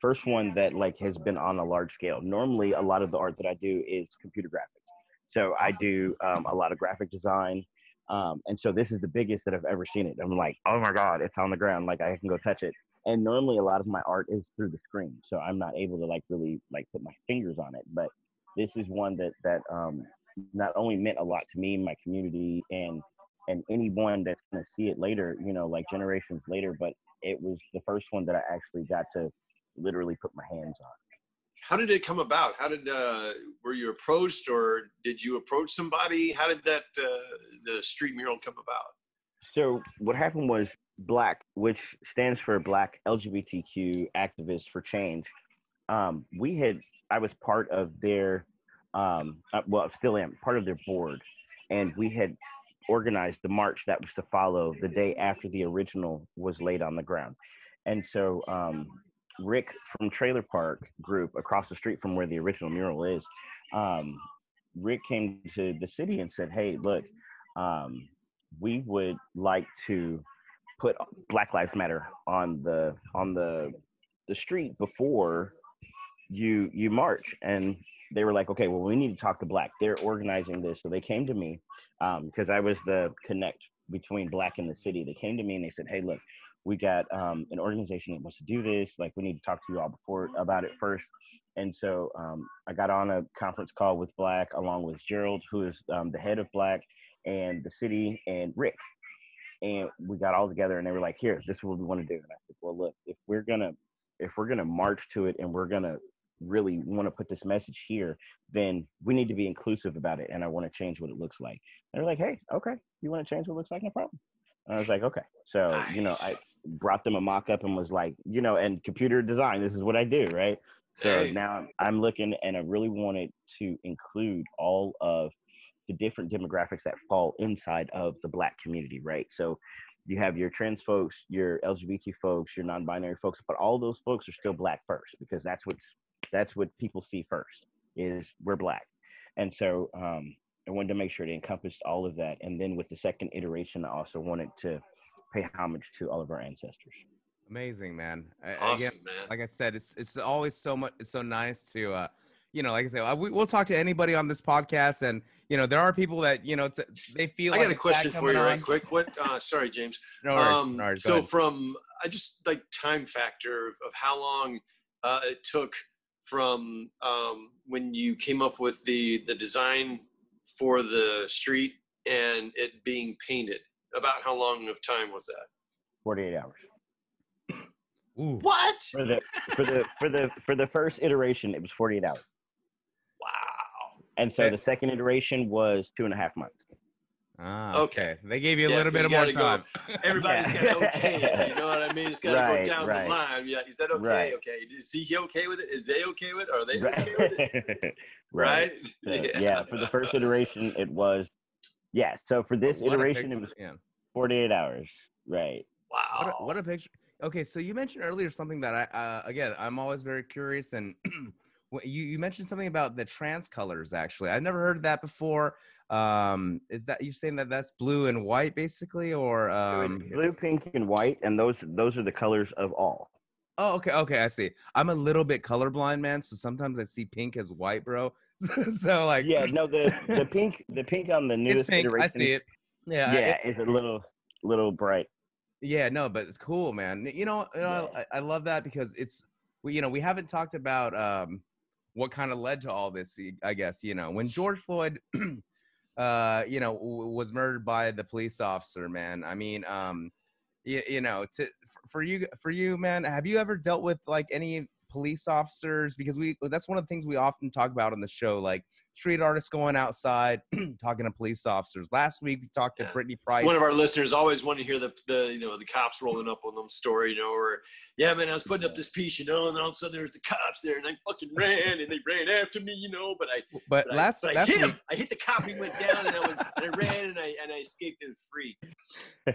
first one that like has been on a large scale. Normally, a lot of the art that I do is computer graphics. So I do um, a lot of graphic design, um, and so this is the biggest that I've ever seen it. I'm like, oh my god, it's on the ground, like I can go touch it. And normally, a lot of my art is through the screen, so I'm not able to like really like put my fingers on it. But this is one that that um, not only meant a lot to me, and my community, and and anyone that's going to see it later, you know, like generations later, but it was the first one that I actually got to literally put my hands on. How did it come about? How did uh, were you approached, or did you approach somebody? How did that uh, the street mural come about? So what happened was BLAC, which stands for Black LGBTQ Activists for Change. Um, we had, I was part of their, um, uh, well, still am part of their board, and we had organized the march that was to follow the day after the original was laid on the ground. And so um, Rick from Trailer Park Group, across the street from where the original mural is, um, Rick came to the city and said, "Hey, look, um, we would like to put Black Lives Matter on the on the the street before you you march." And they were like, "Okay, well, we need to talk to BLAC. They're organizing this." So they came to me because I was the connect between BLAC and the city. They came to me and they said, "Hey, look." We got um, an organization that wants to do this. Like, we need to talk to you all before about it first. And so um, I got on a conference call with BLAC, along with Gerald, who is um, the head of BLAC, and the city, and Rick. And we got all together, and they were like, "Here, this is what we want to do." And I said, "Well, look, if we're gonna, if we're gonna march to it, and we're gonna really want to put this message here, then we need to be inclusive about it, and I want to change what it looks like." And they're like, "Hey, okay, you want to change what it looks like? No problem." And I was like, "Okay." So you know, I brought them a mock-up and was like, you know, and computer design, this is what I do, right? So Hey. now I'm looking and I really wanted to include all of the different demographics that fall inside of the black community, right? So you have your trans folks, your LGBT folks, your non-binary folks, but all those folks are still black first because that's what's that's what people see first is we're black. And so um I wanted to make sure it encompassed all of that. And then with the second iteration, I also wanted to pay homage to all of our ancestors. Amazing, man. I- Again, man. like I said, it's it's always so much. It's so nice to, uh, you know, like I said, we, we'll talk to anybody on this podcast, and you know, there are people that you know they feel. I like got a question for coming you, right quick. What? Uh, sorry, James. <laughs> No worries, Um, no worries, so ahead. from I just like time factor of how long uh, it took from um, when you came up with the the design for the street and it being painted? About how long of time was that? 48 hours. <coughs> Ooh. What? For the for the for the for the first iteration, it was 48 hours. Wow. And so the second iteration was two and a half months. Ah, Okay. okay. They gave you a Yeah, little 'cause bit of more gotta go- time. <laughs> Everybody's Yeah. got <laughs> okay. You know what I mean? It's got to Right, go down right. the line. Yeah. Is that okay? Right. Okay. Is he okay with it? Is they okay with it? Are they okay with it? <laughs> right. Right? So, yeah. For the first iteration, it was yeah. So for this What a iteration, it was yeah. 48 hours. Right. Wow. What a, what a picture. Okay, so you mentioned earlier something that I, uh, again, I'm always very curious, and wh- <clears throat> you you mentioned something about the trans colors. Actually, I've never heard that before. Um, is that you saying that that's blue and white, basically, or um? blue, pink, and white, and those those are the colors of all. Oh, okay, okay, I see. I'm a little bit colorblind, man, so sometimes I see pink as white, bro. <laughs> so like, Yeah. No, the the <laughs> pink the pink on the newest pink. iteration. I see it. Yeah, Yeah, it- is a little little bright. Yeah, no, but it's cool, man. You know, you know Yeah. I, I love that because it's we, you know, we haven't talked about um what kind of led to all this. i guess you know when George Floyd, <clears throat> uh, you know, w- was murdered by the police officer, man. I mean, um, you, you know, to for you, for you, man, have you ever dealt with like any police officers? Because we that's one of the things we often talk about on the show, like street artists going outside <clears throat> talking to police officers. Last week we talked to Yeah. Brittany It's Price. One of our listeners always want to hear the, the you know the cops rolling up on them story, you know, or yeah, man, I was putting up this piece, you know, and then all of a sudden there's the cops there, and I fucking ran, and they ran after me, you know, but I but but last I, but I hit week, him. I hit the cop, and he went down, and I, went, and I ran, and I and I escaped and free.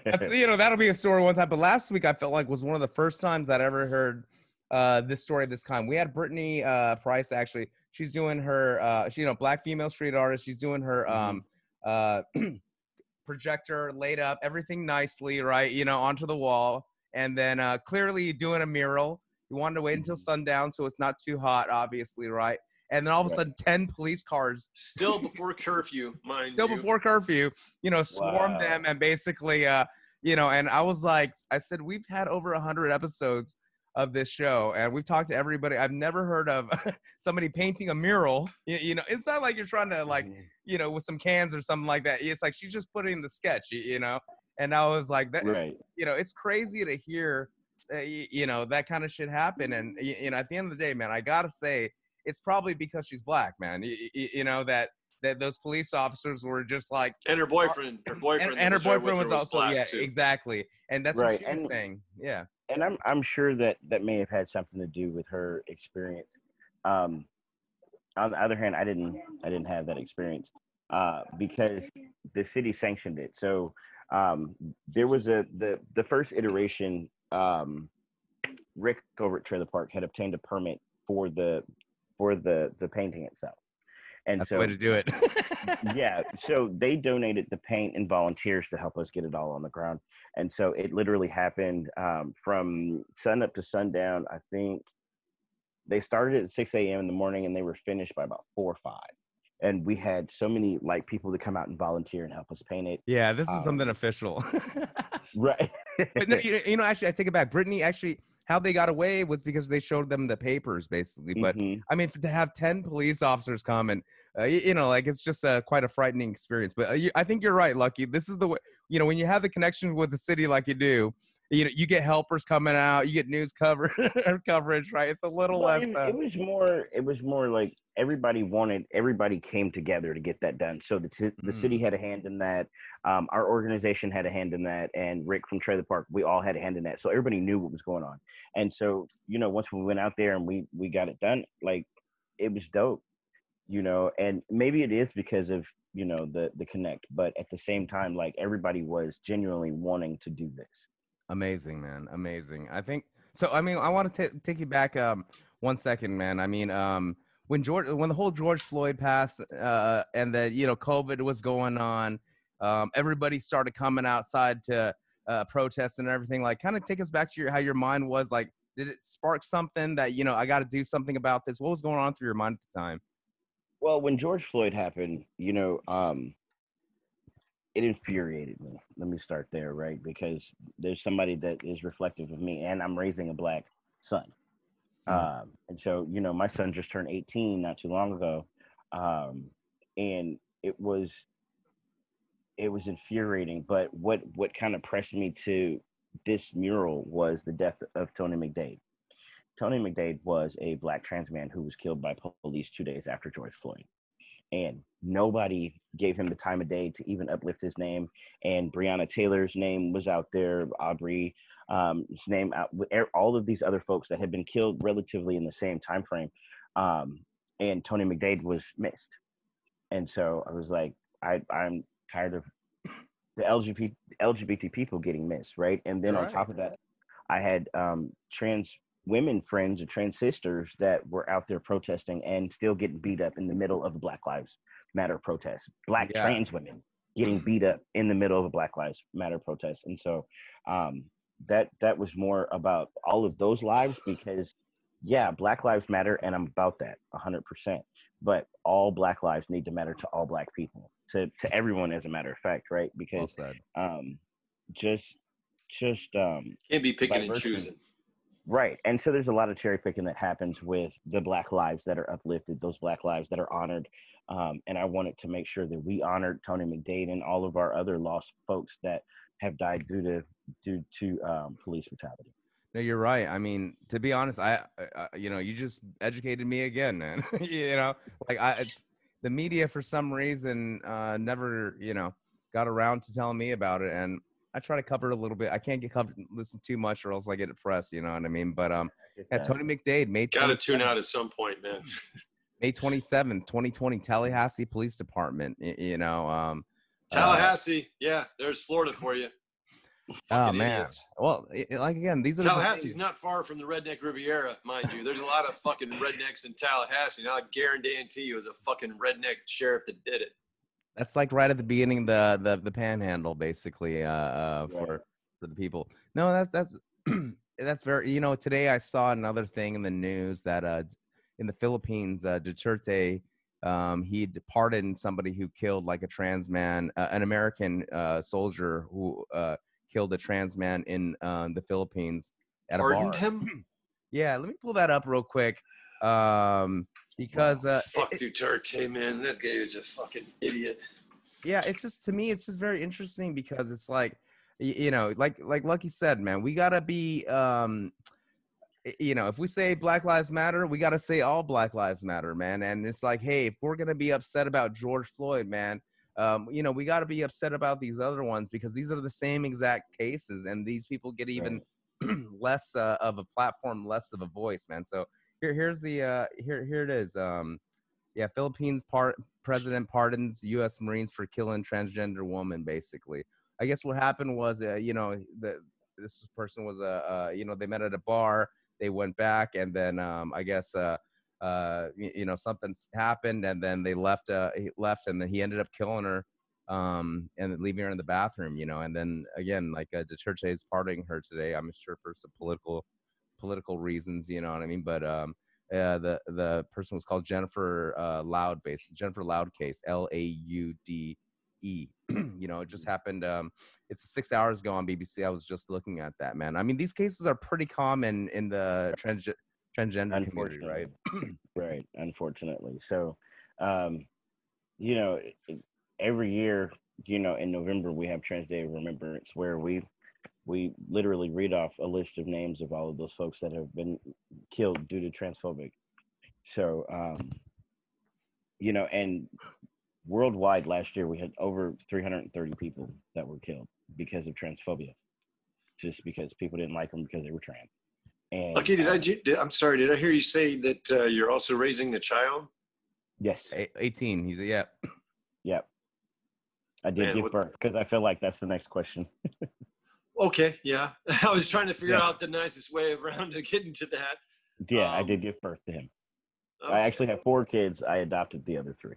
That's, you know, that'll be a story one time. But last week, I felt like was one of the first times that I ever heard uh, this story of this kind. We had Brittany uh, Price actually. She's doing her, uh, she, you know, black female street artist. She's doing her Mhm. um, uh, <clears throat> projector laid up, everything nicely, right? You know, onto the wall, and then uh, clearly doing a mural. You wanted to wait until Mhm. sundown, so it's not too hot, obviously, right? And then all of a sudden, ten police cars Still <laughs> before curfew, mind still you. before curfew, you know, swarmed Wow. them and basically, uh, you know, and I was like, I said, we've had over a hundred episodes of this show, and we've talked to everybody. I've never heard of <laughs> somebody painting a mural. You, you know, it's not like you're trying to like, you know, with some cans or something like that. It's like she's just putting the sketch, you, you know. And I was like, that, right. you know, it's crazy to hear, uh, y- you know, that kind of shit happen. And y- you know, at the end of the day, man, I gotta say, it's probably because she's black, man. You, you know that that those police officers were just like, and her boyfriend, her boyfriend, and, and her that there with boyfriend was, also yeah, too. exactly. And that's Right, what she was and- saying. Yeah. And I'm I'm sure that that may have had something to do with her experience. Um, on the other hand, I didn't I didn't have that experience uh, because the city sanctioned it. So um, there was a the the first iteration. Um, Rick over at Trailer Park had obtained a permit for the for the the painting itself, and That's so the way to do it. <laughs> yeah so they donated the paint and volunteers to help us get it all on the ground and so it literally happened um, from sun up to sundown i think they started at 6 a.m in the morning and they were finished by about 4 or 5 and we had so many like people to come out and volunteer and help us paint it yeah, this is Um, something official. <laughs> right but no, <laughs> you, you know, actually, I take it back. Brittany actually, how they got away was because they showed them the papers, basically. But Mhm. I mean, to have ten police officers come and uh, you, you know, like it's just a quite a frightening experience. But uh, you, I think you're right, Lucky. This is the way. You know, when you have the connection with the city like you do, you know, you get helpers coming out, you get news cover <laughs> coverage, right? It's a little Well, less. it, Uh, it was more it was more like everybody wanted everybody came together to get that done so the, t- the city Mm. had a hand in that um, our organization had a hand in that and rick from trailer park we all had a hand in that so everybody knew what was going on and so you know once we went out there and we we got it done like it was dope you know and maybe it is because of you know the the connect but at the same time like everybody was genuinely wanting to do this Amazing, man. Amazing. I think so. I mean, I want to take you back um, one second, man. I mean, um, when George, when the whole George Floyd passed, uh, and that you know COVID was going on, um, everybody started coming outside to uh, protest and everything. Like, kind of take us back to your how your mind was. Like, did it spark something that you know I got to do something about this? What was going on through your mind at the time? Well, when George Floyd happened, you know, um, it infuriated me. Let me start there, right? Because there's somebody that is reflective of me, and I'm raising a black son. Mhm. Um, and so, you know, my son just turned 18 not too long ago. Um, and it was it was infuriating. But what what kind of pressed me to this mural was the death of Tony McDade. Tony McDade was a black trans man who was killed by police two days after George Floyd. And nobody gave him the time of day to even uplift his name. And Breonna Taylor's name was out there, Arbery, um, his name out, with er- all of these other folks that had been killed relatively in the same time frame. Um, and Tony McDade was missed. And so I was like, I, I'm tired of the LGBT, LGBT people getting missed, right? And then on Right. top of that, I had um, trans women friends or trans sisters that were out there protesting and still getting beat up in the middle of a Black Lives Matter protest. Black Yeah. trans women getting beat up in the middle of a Black Lives Matter protest. And so um, that that was more about all of those lives because yeah, Black Lives Matter, and I'm about that 100%. But all Black lives need to matter to all Black people, to to everyone, as a matter of fact, right? Because said. um, just just um, Can't be picking and choosing. Right. And so there's a lot of cherry picking that happens with the Black lives that are uplifted, those Black lives that are honored. Um, and I wanted to make sure that we honored Tony McDade and all of our other lost folks that have died due to due to um, police brutality. No, you're right. I mean, to be honest, I, I you know, you just educated me again, man. <laughs> you know, like I, the media for some reason uh, never, you know, got around to telling me about it, and I try to cover it a little bit. I can't get covered, listen too much, or else I get depressed. You know what I mean? But um, yeah, Uh, Tony McDade, May Got to tune out at some point, man. <laughs> May 27th, 2020, Tallahassee Police Department. You know, um, uh, Tallahassee, yeah, there's Florida for you. oh man. idiots. Well, i- i- like again, these are Tallahassee's things- not far from the redneck Riviera, mind you. There's a lot of fucking rednecks in Tallahassee. Now I guarantee you, it was a fucking redneck sheriff that did it. That's like right at the beginning, the the the panhandle, basically, uh, uh Right. for for the people. No, that's that's <clears throat> that's very. You know, today I saw another thing in the news that uh, in the Philippines, uh, Duterte, um, he pardoned somebody who killed like a trans man, uh, an American uh, soldier who uh, killed a trans man in uh, the Philippines at a Pardoned bar. him? <clears throat> Yeah, let me pull that up real quick, um, because uh, it- Fuck Duterte, man. That guy is a fucking idiot. yeah it's just to me it's just very interesting because it's like you know like like lucky said man we gotta be um you know if we say black lives matter we gotta say all black lives matter man and it's like hey if we're gonna be upset about george floyd man um, you know we got to be upset about these other ones because these are the same exact cases and these people get even <clears throat> less uh, of a platform less of a voice man so here here's the uh here here it is um yeah philippines part president pardons U.S. Marines for killing transgender woman. Basically, I guess what happened was, uh, you know, the this person was a, uh, you know, they met at a bar. They went back, and then um, I guess, uh, uh, you, you know, something happened, and then they left. Uh, he left, and then he ended up killing her, um, and leaving her in the bathroom. You know, and then again, like uh, Duterte is pardoning her today. I'm sure for some political political reasons. You know what I mean? But um, uh, the the person was called Jennifer uh, Laude, based Jennifer Laude case, L A U D E. <clears throat> you know, it just happened. Um, it's six hours ago on BBC. I was just looking at that, man. I mean, these cases are pretty common in the trans- transgender community, right? Unfortunately. right. Unfortunately. So, um, you know, every year, you know, in November we have Trans Day of Remembrance, where we we literally read off a list of names of all of those folks that have been killed due to transphobic. So, um, you know, and worldwide last year we had over 330 people that were killed because of transphobia, just because people didn't like them because they were trans. And Lucky, did I? uh, ju- Did, I'm sorry. Did I hear you say that uh, you're also raising the child? Yes. A- 18. He's yeah. Yep. I did Man, give what- birth because I feel like that's the next question. <laughs> Okay, yeah. <laughs> I was trying to figure Yeah. out the nicest way around to get into that. Yeah, I Um, did give birth to him. I actually have four kids. I adopted the other three.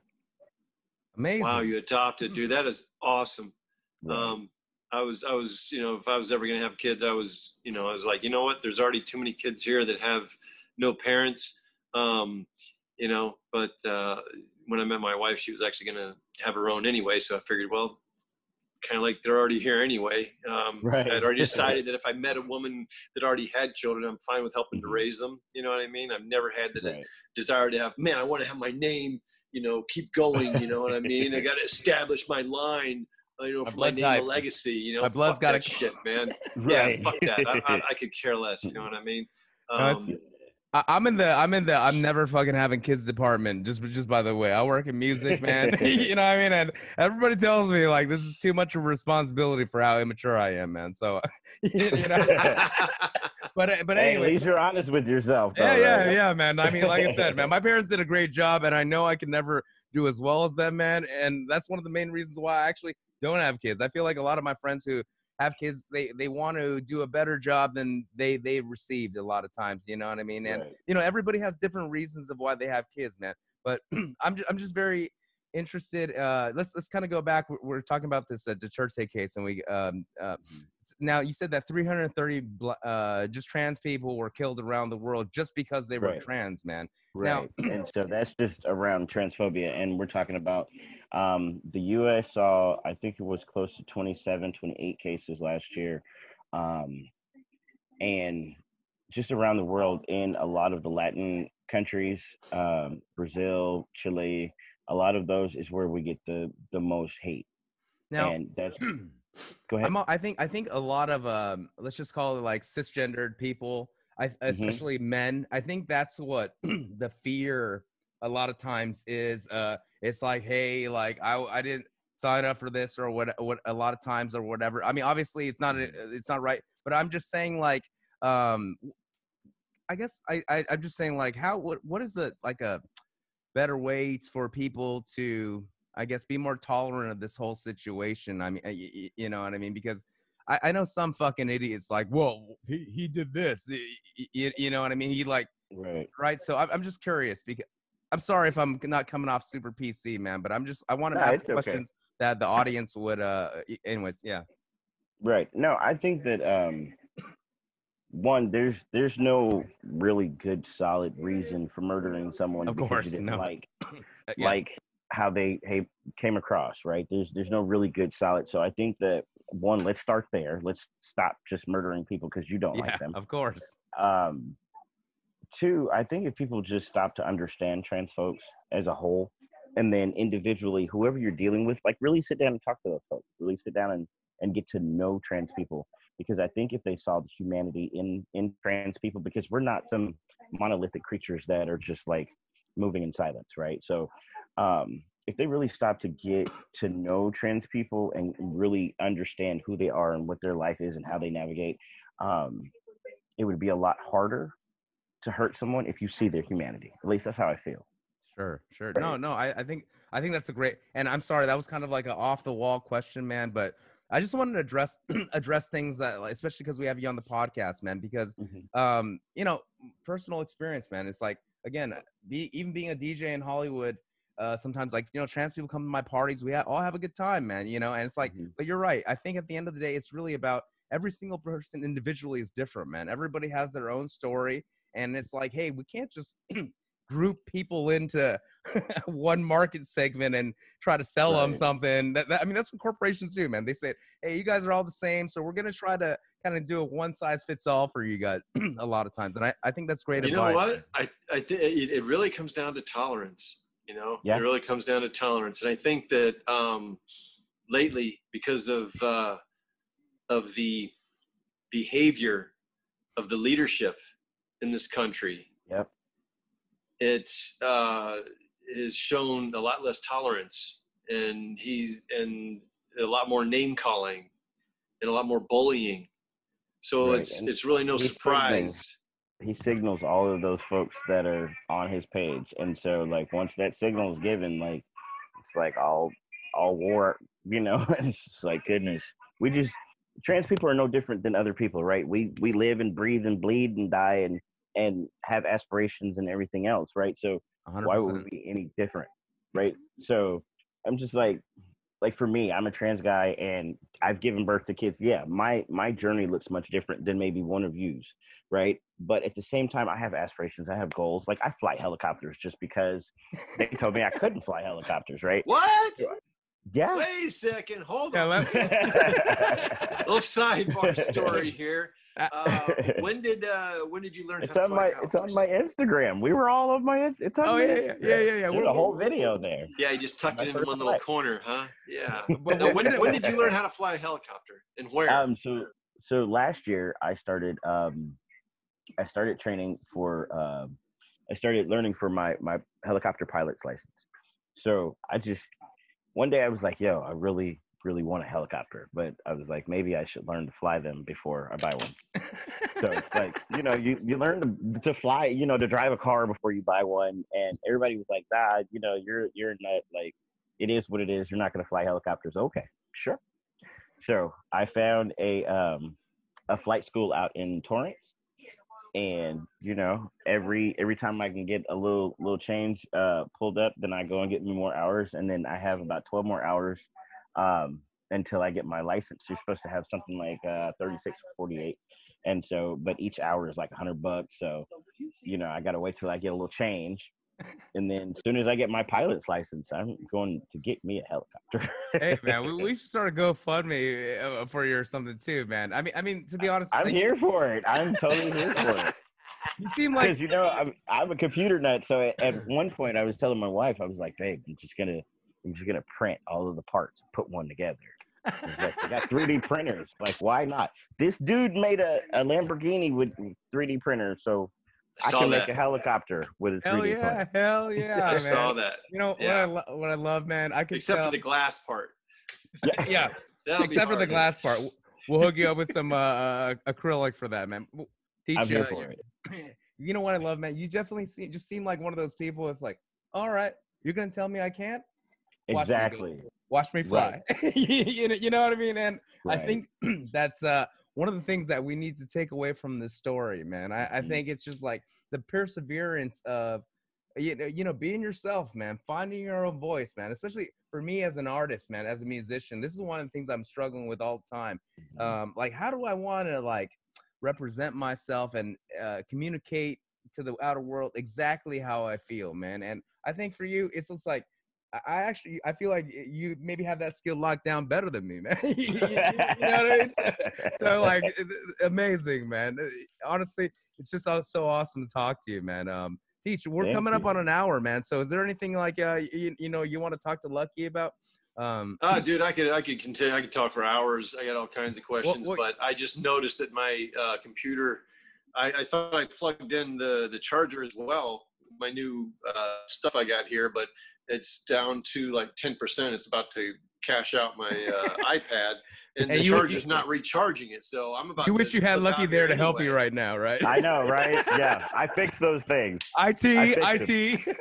Amazing. Wow, you adopted, dude. That is awesome. Right. Um, I was, I was, you know, if I was ever gonna have kids, I was, you know, I was like, you know what? There's already too many kids here that have no parents. Um, you know, but uh, when I met my wife, she was actually gonna have her own anyway. So I figured, well, kind of like they're already here anyway. Um, Right. I'd already <laughs> decided that if I met a woman that already had children, I'm fine with helping to Mhm. raise them. You know what I mean? I've never had the Right. desire to have, man, I want to have my name, you know, keep going. You know what I mean? I got to establish my line. uh, You know, My for my blood name type. legacy. You know, My blood's fuck gotta that c- shit, man. <laughs> Right. Yeah, fuck that. I, I, I could care less. You know <laughs> what I mean? No, it's- Um, I, I'm in the I'm in the I'm never fucking having kids department. Just just by the way, I work in music, man. <laughs> <laughs> you know what I mean? And everybody tells me like this is too much of a responsibility for how immature I am, man. So <laughs> you know. But but anyway, at least you're honest with yourself. yeah, though, yeah, right? yeah, man. I mean, like I said, man, my parents did a great job, and I know I can never do as well as them, man. And that's one of the main reasons why I actually don't have kids. I feel like a lot of my friends who have kids, they they want to do a better job than they they received a lot of times. You know what I mean? And Right. you know, everybody has different reasons of why they have kids, man. But <clears throat> I'm just, I'm just very interested. Uh, let's let's kind of go back. We're, we're talking about this uh, Duterte case, and we um, uh, now you said that 330 bl- uh, just trans people were killed around the world just because they were Right. trans, man. Right. and so <clears throat> that's just around transphobia. And we're talking about um, the US saw, I think it was close to 27, 28 cases last year. Um, and just around the world in a lot of the Latin countries, um, Brazil, Chile, a lot of those is where we get the, the most hate. Now, and that's, <clears throat> go ahead. I'm, I think I think a lot of um, let's just call it like cisgendered people, I, Mm-hmm. especially men. I think that's what <clears throat> the fear a lot of times is. Uh, it's like, hey, like I I didn't sign up for this or what what a lot of times or whatever. I mean, obviously it's not Mm-hmm. it's not right, but I'm just saying like um, I guess I, I I'm just saying like how what what is a like a better way for people to I guess be more tolerant of this whole situation. I mean, uh, y- y- you know what I mean? Because I, I know some fucking idiots like, well, he, he did this. You, you know what I mean? He like, right. right? So I'm, I'm just curious because I'm sorry if I'm not coming off super PC, man, but I'm just, I want to Nah, ask it's okay. questions that the audience would, uh, anyways, yeah. Right. No, I think that um one, there's there's no really good solid reason for murdering someone Of because course, you didn't no. like <coughs> Uh, yeah. like how they hey, came across, right? There's there's no really good solid. So I think that one, let's start there. Let's stop just murdering people because you don't yeah, like them. of course. Um two, I think if people just stop to understand trans folks as a whole and then individually, whoever you're dealing with, like really sit down and talk to those folks. Really sit down and, and get to know trans people. Because I think if they saw the humanity in in trans people, because we're not some monolithic creatures that are just like moving in silence, right? So um if they really stop to get to know trans people and really understand who they are and what their life is and how they navigate, um, it would be a lot harder to hurt someone if you see their humanity. At least that's how I feel. Sure, sure. No, no, I, I think I think that's a great and I'm sorry, that was kind of like an off the wall question, man, but I just wanted to address <clears throat> address things that especially because we have you on the podcast, man, because um, you know, personal experience, man. It's like again, be, even being a DJ in Hollywood, uh, sometimes like you know, trans people come to my parties. We all have a good time, man. You know, and it's like, Mhm. but you're right. I think at the end of the day, it's really about every single person individually is different, man. Everybody has their own story, and it's like, hey, we can't just <clears throat> group people into <laughs> one market segment and try to sell them something. That, that I mean, that's what corporations do, man. They say, hey, you guys are all the same, so we're gonna try to kind of do a one size fits all for you guys <clears throat> a lot of times, and I, I think that's great you advice. know what? I I think it, it really comes down to tolerance. You know, Yeah. it really comes down to tolerance, and I think that um, lately, because of uh, of the behavior of the leadership in this country, Yep. it's uh, has shown a lot less tolerance, and he's and a lot more name calling, and a lot more bullying. So Right, it's and it's really no surprise. He signals all of those folks that are on his page. And so like once that signal is given, like it's like all all war, you know, <laughs> it's just like goodness. We just trans people are no different than other people, right? We we live and breathe and bleed and die and and have aspirations and everything else, right? So 100%. why would we be any different right so i'm just like like for me i'm a trans guy and i've given birth to kids yeah my my journey looks much different than maybe one of you's right but at the same time i have aspirations i have goals like i fly helicopters just because they told me i couldn't fly helicopters right What? Yeah. Wait a second. Hold Yeah, on. let- <laughs> <laughs> little sidebar story here. Uh, Uh, <laughs> when did uh, when did you learn It's how to on fly my it's on my Instagram. We were all on my it's on Oh my yeah, yeah, yeah, yeah, yeah. There's a whole video there. Yeah, you just tucked it first one little corner, huh? Yeah. <laughs> But Now, when did when <laughs> did you learn how to fly a helicopter and where? Um, so so last year I started um, I started training for um, I started learning for my my helicopter pilot's license. So I just one day I was like, yo, I really really want a helicopter, but I was like, maybe I should learn to fly them before I buy one. So it's like <laughs> you know you you learn to to fly you know to drive a car before you buy one, and everybody was like, nah, you know you're you're not like it is what it is. You're not gonna fly helicopters. Okay, sure. So I found a um a flight school out in Torrance, and you know every every time I can get a little little change uh pulled up, then I go and get me more hours, and then I have about twelve more hours um until I get my license. You're supposed to have something like uh 36 or 48. And so, but each hour is like a hundred bucks. So, you know, I gotta wait till I get a little change. <laughs> And then as soon as I get my pilot's license, I'm going to get me a helicopter. hey man, we, <laughs> we should start a GoFundMe uh, for you or something too, man. I mean, I mean, to be honest, I'm like, here for it. I'm totally here for it. <laughs> you seem Because like you know, I'm I'm a computer nut. So at, at one point, I was telling my wife, I was like, "Babe, I'm just gonna I'm just gonna print all of the parts, and put one together." I like, I got <laughs> 3D printers. Like, why not? This dude made a, a Lamborghini with 3D printers, so I I can that. make a helicopter with a 3D hell yeah, printer. hell <laughs> yeah, I man. saw that. You know Yeah. what I lo- what I love, man. I can Except tell, for the glass part. <laughs> yeah, That'll be except for the hard. glass part. We'll- We'll hook you up with some uh, uh, acrylic for that, man. We'll Teach I'm here you. for it. <clears throat> You know what I love, man. You definitely see, just seem like one of those people. It's like, all right, you're gonna tell me I can't. Exactly. Watch me fly. <laughs> you, know, you know what I mean? And I think <clears throat> that's uh, one of the things that we need to take away from this story, man. I, I Mhm. think it's just like the perseverance of, you know, you know, being yourself, man, finding your own voice, man. Especially for me as an artist, man, as a musician, this is one of the things I'm struggling with all the time. Um, like, how do I want to like represent myself and uh, communicate to the outer world exactly how I feel, man? And I think for you, it's just like. I- I actually, I feel like you maybe have that skill locked down better than me, man. <laughs> you, you- you know what I mean? So, so like <laughs> it- it- amazing man Uh, honestly it's just so, so awesome to talk to you man um teach we're Thank coming up on an hour man so is there anything like uh you, you know you want to talk to Luckie about um Oh, dude, I could I could continue. I could talk for hours. I got all kinds of questions, what- but I just noticed that my uh, computer. I, I thought I plugged in the the charger as well. My new uh, stuff I got here, but it's down to like ten percent. It's about to cash out my uh, <laughs> iPad, and, And the you- charger's not recharging it. So I'm about. you to wish you had Luckie there here to help you right now right I know, right? <laughs> Yeah, I fixed those things. it fixed it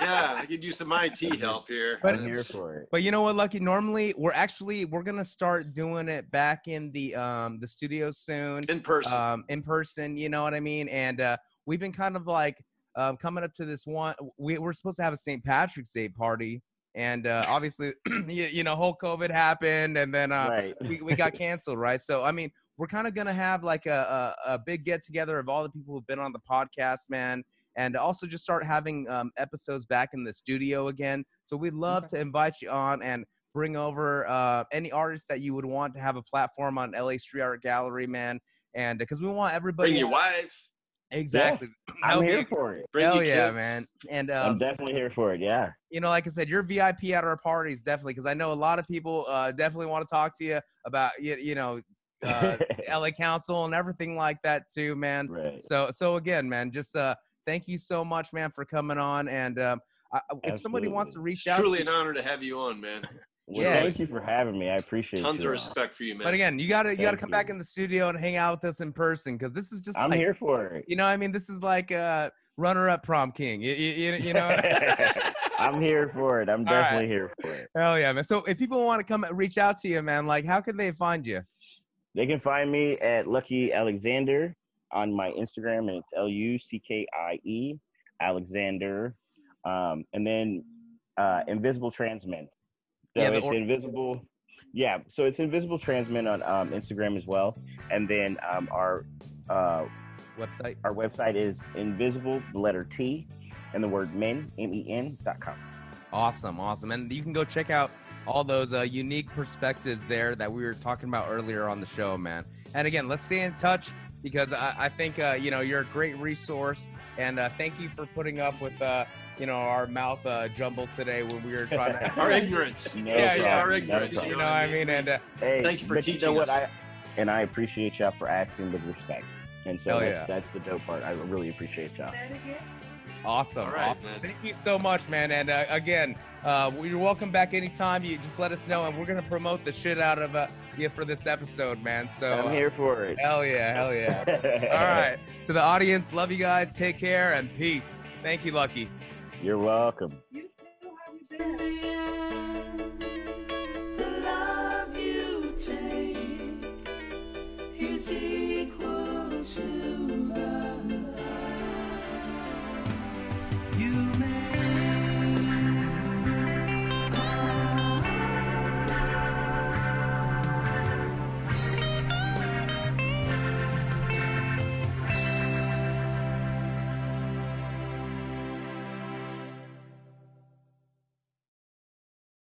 Yeah, I could use some IT <laughs> help here. But I'm here for it. But you know what, Luckie? Normally, we're actually we're gonna start doing it back in the um the studio soon. in person. um, in person. You know what I mean? And uh, we've been kind of like um, coming up to this one. We, we're supposed to have a St. Patrick's Day party, and uh, obviously, <clears throat> you, you know, whole COVID happened, and then uh, right. we, we got <laughs> canceled, right? So I mean, we're kind of gonna have like a, a, a big get together of all the people who've been on the podcast, man. And also just start having um, episodes back in the studio again. So we'd love to invite you on and bring over uh, any artists that you would want to have a platform on LA Street Art Gallery, man. And because we want everybody, Bring your wife. Exactly. <clears throat> That I'm here for it. Bring Hell yeah, kids. man. And I'm um, definitely here for it. Yeah. you know, like I said, you're VIP at our parties, definitely, because I know a lot of people uh, definitely want to talk to you about you, you know, uh, <laughs> LA Council and everything like that too, man. right. So, so again, man, just uh, thank you so much, man, for coming on. And um, I, if somebody wants to reach It's out, truly to an honor to have you on, man. Well, Yeah. Thank you for having me. I appreciate it. Tons you. of respect for you, man. but again, you gotta you gotta Thank come back in the studio and hang out with us in person because this is just I'm like here for it. you know, I mean, this is like uh, runner-up prom king. You, you, you- you know. <laughs> I'm here for it. I'm All right. definitely here for it. Hell yeah, man. So if people want to come reach out to you, man, like how can they find you? They can find me at Luckie Alexander on my Instagram, and it's L U C K I E Alexander. Um, and then uh, Invisible Transmen. So Yeah, it's or- invisible. Yeah, so it's Invisible Transmen on um, Instagram as well. And then um, our uh, Website. our website is invisible, the letter T, and the word men, M E N dot com. Awesome, awesome. And you can go check out all those uh, unique perspectives there that we were talking about earlier on the show, man. And again, let's stay in touch because I, I think uh, you know you're a great resource, and uh, thank you for putting up with uh, you know our mouth uh, jumbled today when we were trying to. <laughs> Our ignorance. <laughs> No yeah, It's our problem, no ignorance. you know what I mean? And uh, Hey, Thank you for but you know teaching what? us. I, and I appreciate y'all for asking with respect. And so Hell that's, yeah. that's the dope part. I really appreciate y'all. Awesome. All right, awesome. man. Thank you so much, man. And uh, again, uh, you're welcome back anytime. You just let us know, and we're gonna promote the shit out of uh, you for this episode, man. So I'm here for it. hell yeah, hell yeah. <laughs> All right, to the audience, love you guys. Take care and peace. Thank you, Luckie. You're welcome. You too. How you?